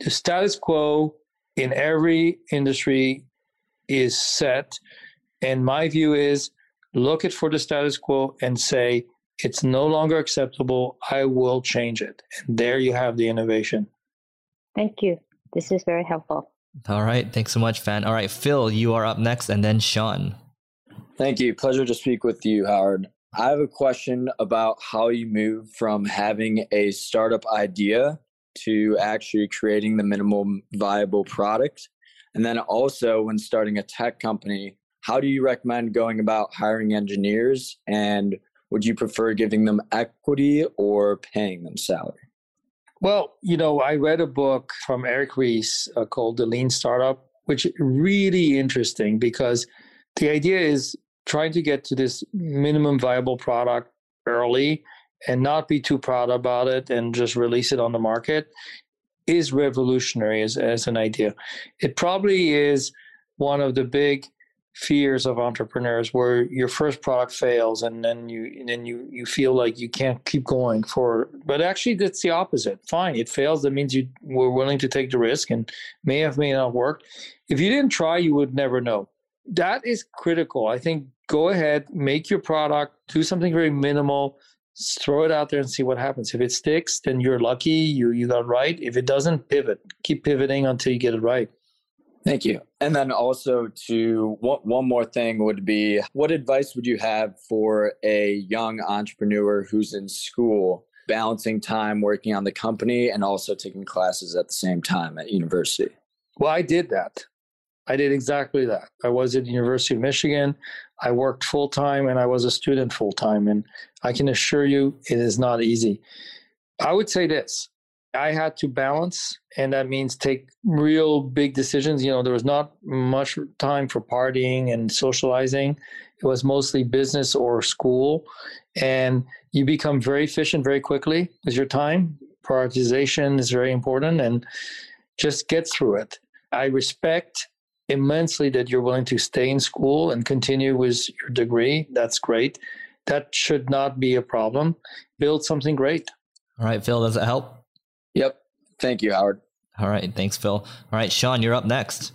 The status quo in every industry is set. And my view is look at for the status quo and say, it's no longer acceptable. I will change it. And there you have the innovation.
Thank you. This is very helpful.
All right. Thanks so much, Fan. All right, Phil, you are up next, and then Sean.
Thank you. Pleasure to speak with you, Howard. I have a question about how you move from having a startup idea to actually creating the minimum viable product. And then also, when starting a tech company, how do you recommend going about hiring engineers? And would you prefer giving them equity or paying them salary?
Well, you know, I read a book from Eric Ries uh, called The Lean Startup, which really interesting because the idea is trying to get to this minimum viable product early and not be too proud about it and just release it on the market is revolutionary as, as an idea. It probably is one of the big fears of entrepreneurs where your first product fails and then you and then you you feel like you can't keep going for but actually that's the opposite. Fine it fails that means you were willing to take the risk and may have may not work. If you didn't try you would never know. That is critical. I think go ahead make your product do something very minimal throw it out there and see what happens. If it sticks then you're lucky you you got right. If it doesn't pivot. Keep pivoting until you get it right
Thank you. And then also to one, one more thing would be what advice would you have for a young entrepreneur who's in school balancing time working on the company and also taking classes at the same time at university?
Well, I did that. I did exactly that. I was at University of Michigan. I worked full time and I was a student full time. And I can assure you it is not easy. I would say this I had to balance, and that means take real big decisions. You know, there was not much time for partying and socializing. It was mostly business or school. And you become very efficient very quickly with your time. Prioritization is very important and just get through it. I respect immensely that you're willing to stay in school and continue with your degree. That's great. That should not be a problem. Build something great.
All right, Phil, does that help?
Yep. Thank you, Howard.
All right. Thanks, Phil. All right, Sean, you're up next.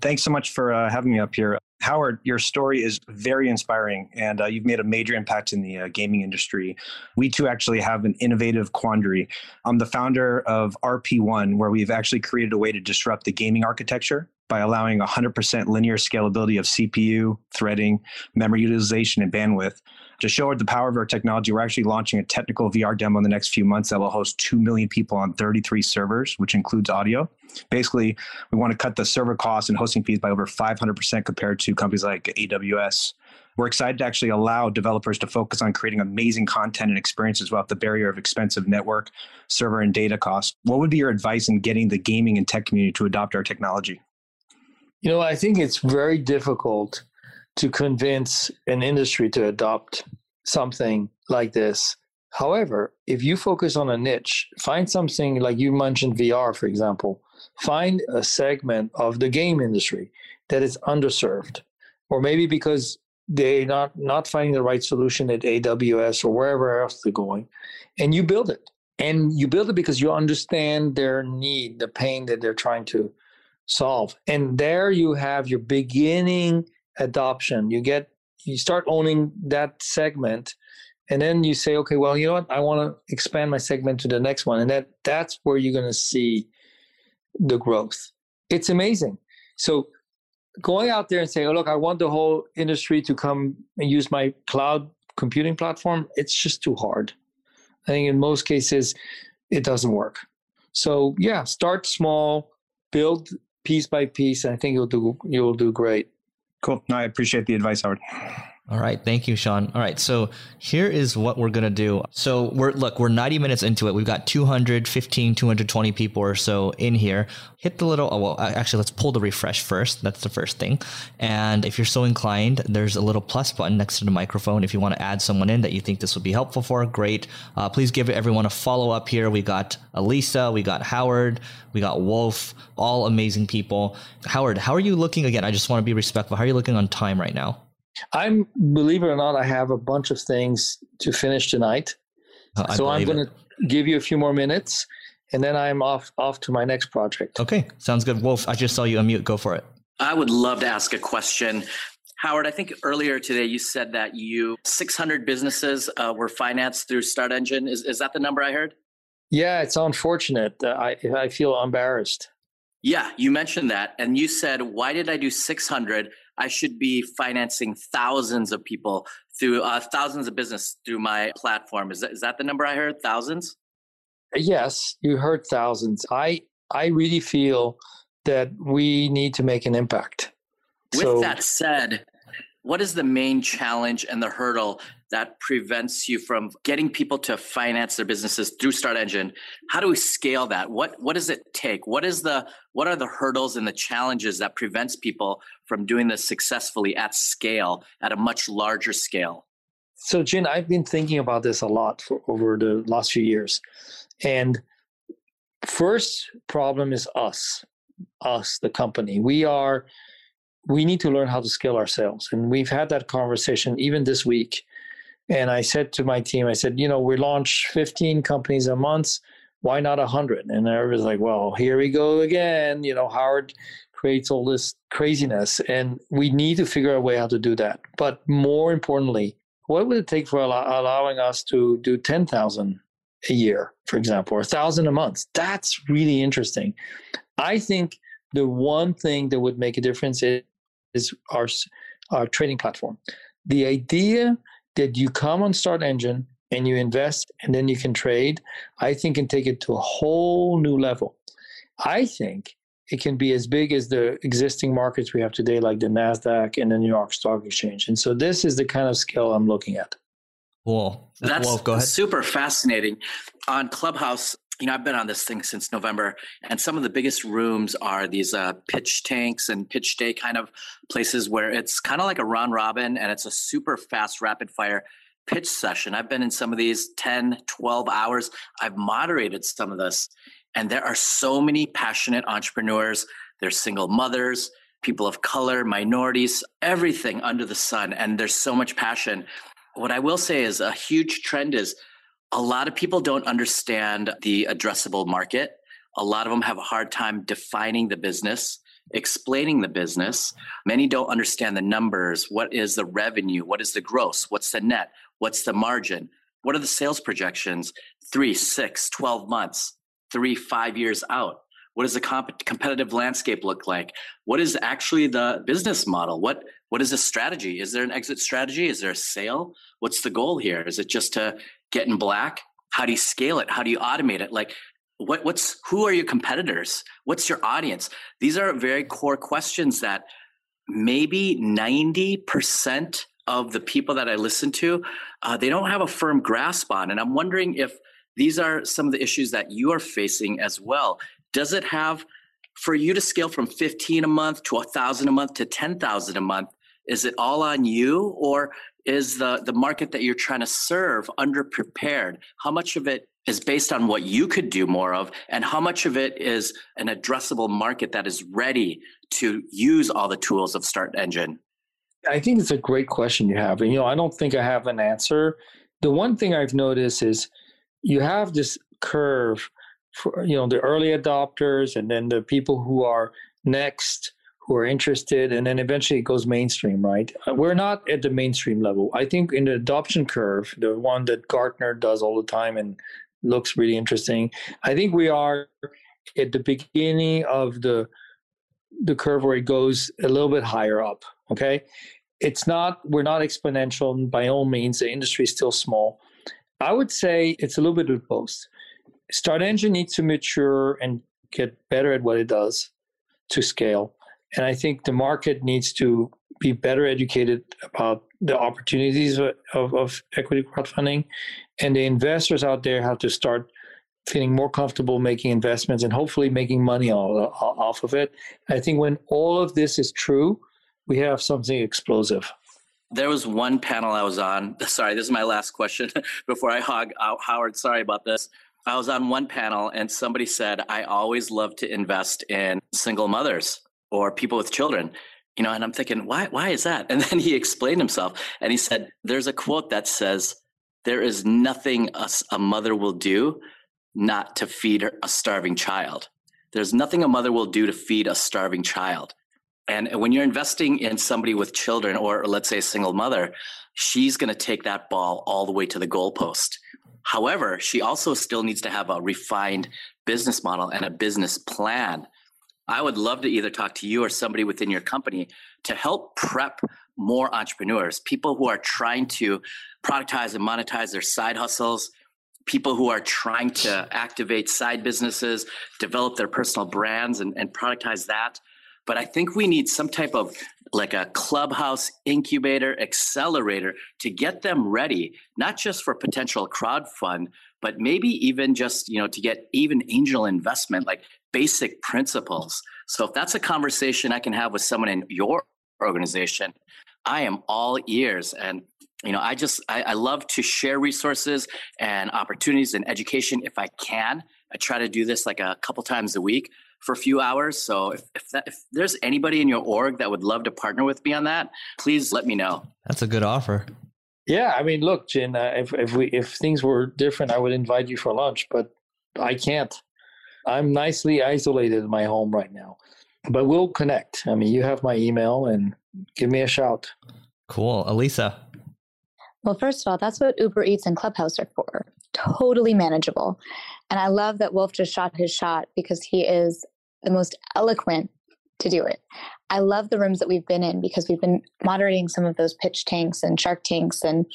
Thanks so much for uh, having me up here. Howard, your story is very inspiring, and uh, you've made a major impact in the uh, gaming industry. We too actually have an innovative quandary. I'm the founder of RP1, where we've actually created a way to disrupt the gaming architecture by allowing 100% linear scalability of CPU, threading, memory utilization, and bandwidth. To show the power of our technology, we're actually launching a technical VR demo in the next few months that will host 2 million people on 33 servers, which includes audio. Basically, we want to cut the server costs and hosting fees by over 500% compared to companies like AWS. We're excited to actually allow developers to focus on creating amazing content and experiences without the barrier of expensive network, server, and data costs. What would be your advice in getting the gaming and tech community to adopt our technology?
You know, I think it's very difficult to convince an industry to adopt something like this. However, if you focus on a niche, find something like you mentioned VR, for example, find a segment of the game industry that is underserved, or maybe because they're not, not finding the right solution at AWS or wherever else they're going, and you build it. And you build it because you understand their need, the pain that they're trying to solve. And there you have your beginning adoption. You get you start owning that segment and then you say okay well you know what? I want to expand my segment to the next one and that that's where you're going to see the growth. It's amazing. So going out there and saying oh look i want the whole industry to come and use my cloud computing platform it's just too hard. I think in most cases it doesn't work. So yeah start small build piece by piece i think you'll do you'll do great
Cool. No, I appreciate the advice, Howard.
All right, thank you, Sean. All right, so here is what we're gonna do. So we're look, we're 90 minutes into it. We've got 215, 220 people or so in here. Hit the little. Oh, well, actually, let's pull the refresh first. That's the first thing. And if you're so inclined, there's a little plus button next to the microphone. If you want to add someone in that you think this would be helpful for, great. Uh, please give everyone a follow up here. We got Elisa, we got Howard, we got Wolf, all amazing people. Howard, how are you looking again? I just want to be respectful. How are you looking on time right now?
I'm, believe it or not, I have a bunch of things to finish tonight.
Uh,
so I'm going to give you a few more minutes, and then I'm off off to my next project.
Okay, sounds good. Wolf, I just saw you unmute. Go for it.
I would love to ask a question. Howard, I think earlier today you said that you 600 businesses uh, were financed through StartEngine. Is is that the number I heard?
Yeah, it's unfortunate. Uh, I I feel embarrassed.
Yeah, you mentioned that, and you said, "Why did I do 600? I should be financing thousands of people through uh, thousands of business through my platform." Is that is that the number I heard? Thousands?
Yes, you heard thousands. I I really feel that we need to make an impact.
With
So-
that said, what is the main challenge and the hurdle that prevents you from getting people to finance their businesses through StartEngine? How do we scale that? What what does it take? What is the what are the hurdles and the challenges that prevents people from doing this successfully at scale, at a much larger scale?
So, Jin, I've been thinking about this a lot for over the last few years. And first problem is us, us, the company. We are, we need to learn how to scale ourselves. And we've had that conversation even this week. And I said to my team, I said, you know, we launch 15 companies a month. Why not 100? And everybody's like, well, here we go again. You know, Howard creates all this craziness. And we need to figure out a way how to do that. But more importantly, what would it take for allow- allowing us to do 10,000 a year, for example, or 1,000 a month? That's really interesting. I think the one thing that would make a difference is, is our, our trading platform. The idea that you come on StartEngine and you invest and then you can trade, I think can take it to a whole new level. I think it can be as big as the existing markets we have today, like the NASDAQ and the New York Stock Exchange. And so this is the kind of scale I'm looking at.
Cool.
That's
Wolf,
super fascinating. On Clubhouse, you know, I've been on this thing since November, and some of the biggest rooms are these uh, pitch tanks and pitch day kind of places where it's kind of like a round robin and it's a super fast, rapid fire pitch session. I've been in some of these 10, 12 hours. I've moderated some of this, and there are so many passionate entrepreneurs. There's single mothers, people of color, minorities, everything under the sun, and there's so much passion what I will say is a huge trend is a lot of people don't understand the addressable market. A lot of them have a hard time defining the business, explaining the business. Many don't understand the numbers. What is the revenue? What is the gross? What's the net? What's the margin? What are the sales projections? Three, six, 12 months, three, five years out. What does the comp- competitive landscape look like? What is actually the business model? What what is the strategy? Is there an exit strategy? Is there a sale? What's the goal here? Is it just to get in black? How do you scale it? How do you automate it? Like what what's who are your competitors? What's your audience? These are very core questions that maybe 90% of the people that I listen to, uh, they don't have a firm grasp on. And I'm wondering if these are some of the issues that you are facing as well. Does it have for you to scale from 15 a month to a thousand a month to 10,000 a month? Is it all on you or is the, the market that you're trying to serve underprepared? How much of it is based on what you could do more of and how much of it is an addressable market that is ready to use all the tools of StartEngine
i think it's a great question you have and you know i don't think i have an answer the one thing i've noticed is you have this curve for you know the early adopters and then the people who are next who are interested and then eventually it goes mainstream right uh, we're not at the mainstream level i think in the adoption curve the one that gartner does all the time and looks really interesting. I think we are at the beginning of the the curve where it goes a little bit higher up. Okay, it's not we're not exponential by all means. The industry is still small. I would say it's a little bit of both. StartEngine needs to mature and get better at what it does to scale, and I think the market needs to be better educated about the opportunities of, of, equity crowdfunding and the investors out there have to start feeling more comfortable making investments and hopefully making money off of it. I think when all of this is true, we have something explosive.
There was one panel I was on. Sorry, this is my last question before I hog out Howard. Sorry about this. I was on one panel and somebody said, I always love to invest in single mothers or people with children. You know, and I'm thinking, why why is that? And then he explained himself and he said, There's a quote that says, there is nothing a, a mother will do not to feed a starving child. There's nothing a mother will do to feed a starving child. And when you're investing in somebody with children, or let's say a single mother, she's going to take that ball all the way to the goalpost. However, she also still needs to have a refined business model and a business plan. I would love to either talk to you or somebody within your company to help prep more entrepreneurs, people who are trying to productize and monetize their side hustles, people who are trying to activate side businesses, develop their personal brands and, and productize that. But I think we need some type of like a clubhouse incubator accelerator to get them ready, not just for potential crowd fund, but maybe even just, you know, to get even angel investment, like basic principles. So if that's a conversation I can have with someone in your organization, I am all ears. And you know, I just I, I, love to share resources and opportunities and education if I can. I try to do this like a couple times a week for a few hours. So if if, that, if there's anybody in your org that would love to partner with me on that, please let me know.
That's a good offer.
Yeah, I mean, look, Jin, uh, if if we if things were different, I would invite you for lunch, but I can't. I'm nicely isolated in my home right now, but we'll connect. I mean, you have my email, and give me a shout.
Cool, Elisa.
Well, first of all, that's what Uber Eats and Clubhouse are for. Totally manageable. And I love that Wolf just shot his shot because he is the most eloquent to do it. I love the rooms that we've been in because we've been moderating some of those pitch tanks and shark tanks and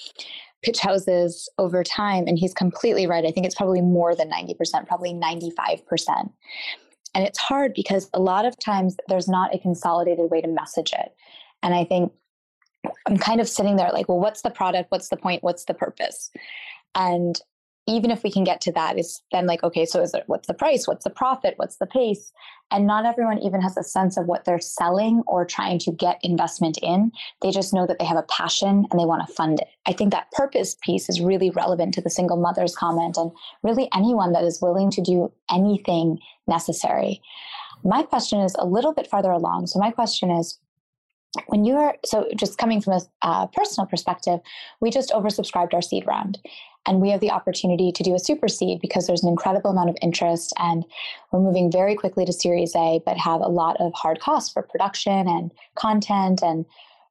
pitch houses over time. And he's completely right. I think it's probably more than 90%, probably 95%. And it's hard because a lot of times there's not a consolidated way to message it. And I think I'm kind of sitting there like, well, what's the product? What's the point? What's the purpose? And even if we can get to that, is then like, okay, so is it what's the price? What's the profit? What's the pace? And not everyone even has a sense of what they're selling or trying to get investment in. They just know that they have a passion and they want to fund it. I think that purpose piece is really relevant to the single mother's comment and really anyone that is willing to do anything necessary. My question is a little bit farther along. So, my question is when you're so just coming from a uh, personal perspective we just oversubscribed our seed round and we have the opportunity to do a super seed because there's an incredible amount of interest and we're moving very quickly to series a but have a lot of hard costs for production and content and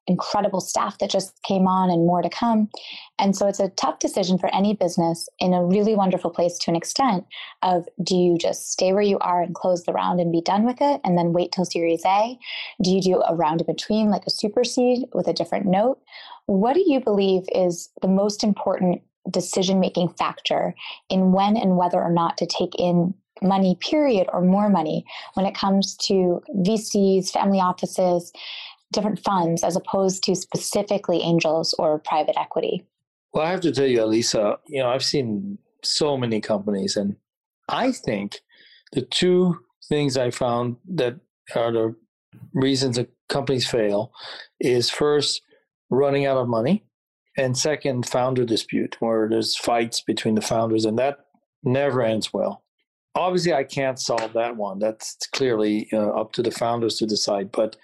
incredible staff that just came on and more to come. And so it's a tough decision for any business in a really wonderful place to an extent of do you just stay where you are and close the round and be done with it and then wait till series A? Do you do a round in between like a super seed with a different note? What do you believe is the most important decision making factor in when and whether or not to take in money period or more money when it comes to VCs, family offices, different funds as opposed to specifically angels or private equity?
Well, I have to tell you, Elisa, you know, I've seen so many companies, and I think the two things I found that are the reasons that companies fail is first running out of money, and second, founder dispute, where there's fights between the founders, and that never ends well. Obviously, I can't solve that one. That's clearly uh, up to the founders to decide. But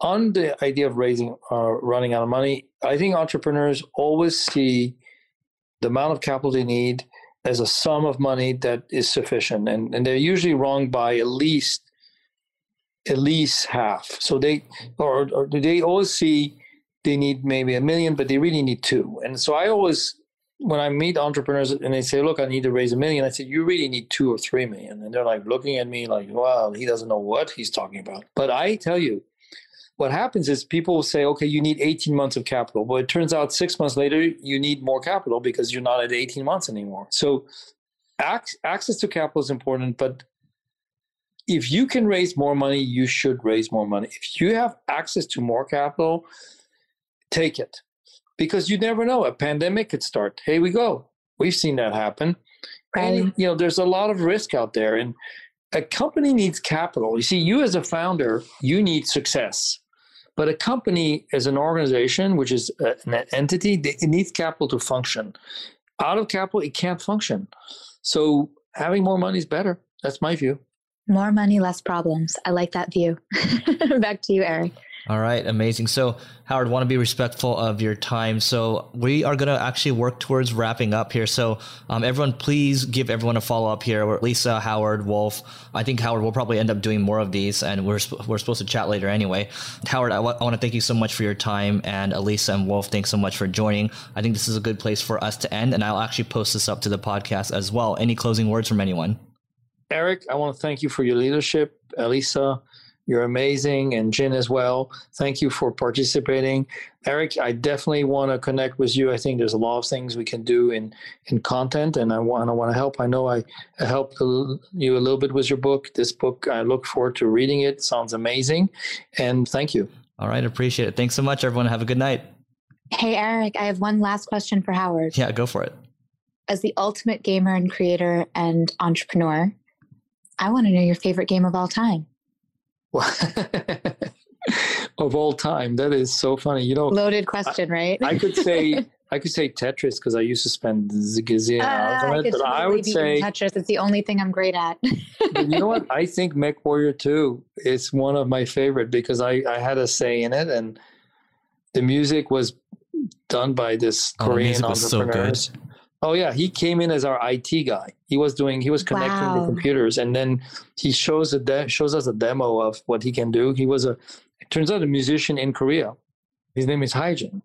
on the idea of raising uh, running out of money, I think entrepreneurs always see the amount of capital they need as a sum of money that is sufficient, and and they're usually wrong by at least at least half. So they or, or they always see they need maybe a million, but they really need two. And so I always when I meet entrepreneurs and they say, "Look, I need to raise a million, I said, "You really need two or three million. And they're like looking at me like, "Wow, he doesn't know what he's talking about." But I tell you, what happens is people will say, okay, you need 18 months of capital. Well, it turns out six months later, you need more capital because you're not at 18 months anymore. So access to capital is important, but if you can raise more money, you should raise more money. If you have access to more capital, take it because you never know. A pandemic could start. Here we go. We've seen that happen. Right. And, you know, there's a lot of risk out there. And a company needs capital. You see, you as a founder, you need success. But a company as an organization, which is uh, an entity, it needs capital to function. Out of capital, it can't function. So having more money is better. That's my view.
More money, less problems. I like that view. Back to you, Eric.
All right, amazing. So, Howard, want to be respectful of your time. So, we are going to actually work towards wrapping up here. So, um, everyone, please give everyone a follow up here. Lisa, Howard, Wolf. I think Howard will probably end up doing more of these, and we're we're supposed to chat later anyway. Howard, I, w- I want to thank you so much for your time, and Elisa and Wolf, thanks so much for joining. I think this is a good place for us to end, and I'll actually post this up to the podcast as well. Any closing words from anyone?
Eric, I want to thank you for your leadership. Elisa, you're amazing, and Jin as well. Thank you for participating. Eric, I definitely want to connect with you. I think there's a lot of things we can do in in content, and I want I want to help. I know I, helped you a little bit with your book. This book, I look forward to reading it. Sounds amazing, and thank you.
All right, appreciate it. Thanks so much, everyone. Have a good night.
Hey, Eric, I have one last question for Howard.
Yeah, go for it.
As the ultimate gamer and creator and entrepreneur, I want to know your favorite game of all time.
of all time. That is so funny. You know,
loaded question,
I,
right?
I could say I could say Tetris because I used to spend gazillion uh, hours on it. But I would say
Tetris. It's the only thing I'm great at.
you know what? I think MechWarrior Two is one of my favorite because I I had a say in it and the music was done by this oh, Korean entrepreneur. So Oh yeah, he came in as our IT guy. He was doing he was connecting wow. the computers, and then he shows a de- shows us a demo of what he can do. He was a it turns out a musician in Korea. His name is Hyjin.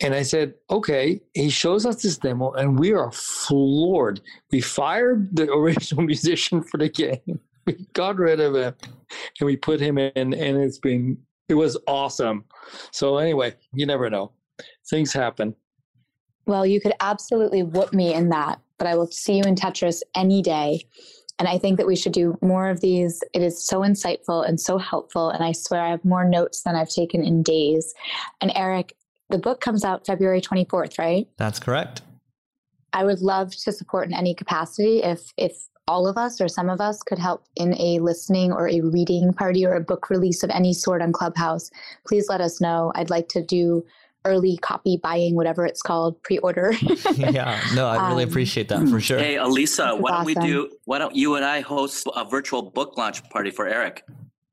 And I said, okay. He shows us this demo, and we are floored. We fired the original musician for the game. We got rid of him, and we put him in, and it's been it was awesome. So anyway, you never know. Things happen.
Well, you could absolutely whoop me in that, but I will see you in Tetris any day. And I think that we should do more of these. It is so insightful and so helpful. And I swear I have more notes than I've taken in days. And Eric, the book comes out February 24th, right?
That's correct.
I would love to support in any capacity if if all of us or some of us could help in a listening or a reading party or a book release of any sort on Clubhouse. Please let us know. I'd like to do early copy buying, whatever it's called, pre-order.
yeah, no, I really um, appreciate that for sure.
Hey, Elisa, why don't awesome. we do? Why don't you and I host a virtual book launch party for Eric?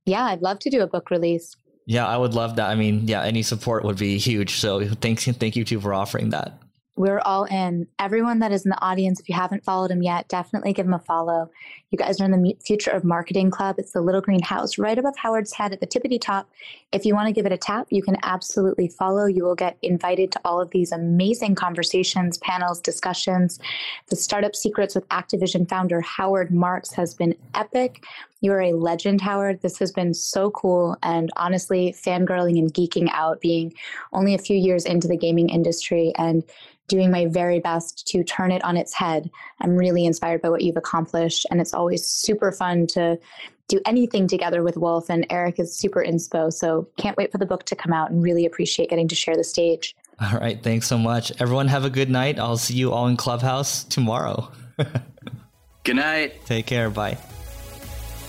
Yeah, I'd love to do a book release.
Yeah, I would love that. I mean, yeah, any support would be huge. So thanks, thank you too for offering that.
We're all in. Everyone that is in the audience, if you haven't followed him yet, definitely give him a follow. You guys are in the Future of Marketing Club. It's the little green house right above Howard's head at the tippity top. If you want to give it a tap, you can absolutely follow. You will get invited to all of these amazing conversations, panels, discussions. The Startup Secrets with Activision founder Howard Marks has been epic. You're a legend, Howard. This has been so cool. And honestly, fangirling and geeking out, being only a few years into the gaming industry and doing my very best to turn it on its head. I'm really inspired by what you've accomplished. And it's always super fun to do anything together with Wolf. And Eric is super inspo. So can't wait for the book to come out and really appreciate getting to share the stage.
All right. Thanks so much. Everyone, have a good night. I'll see you all in Clubhouse tomorrow.
good night.
Take care. Bye.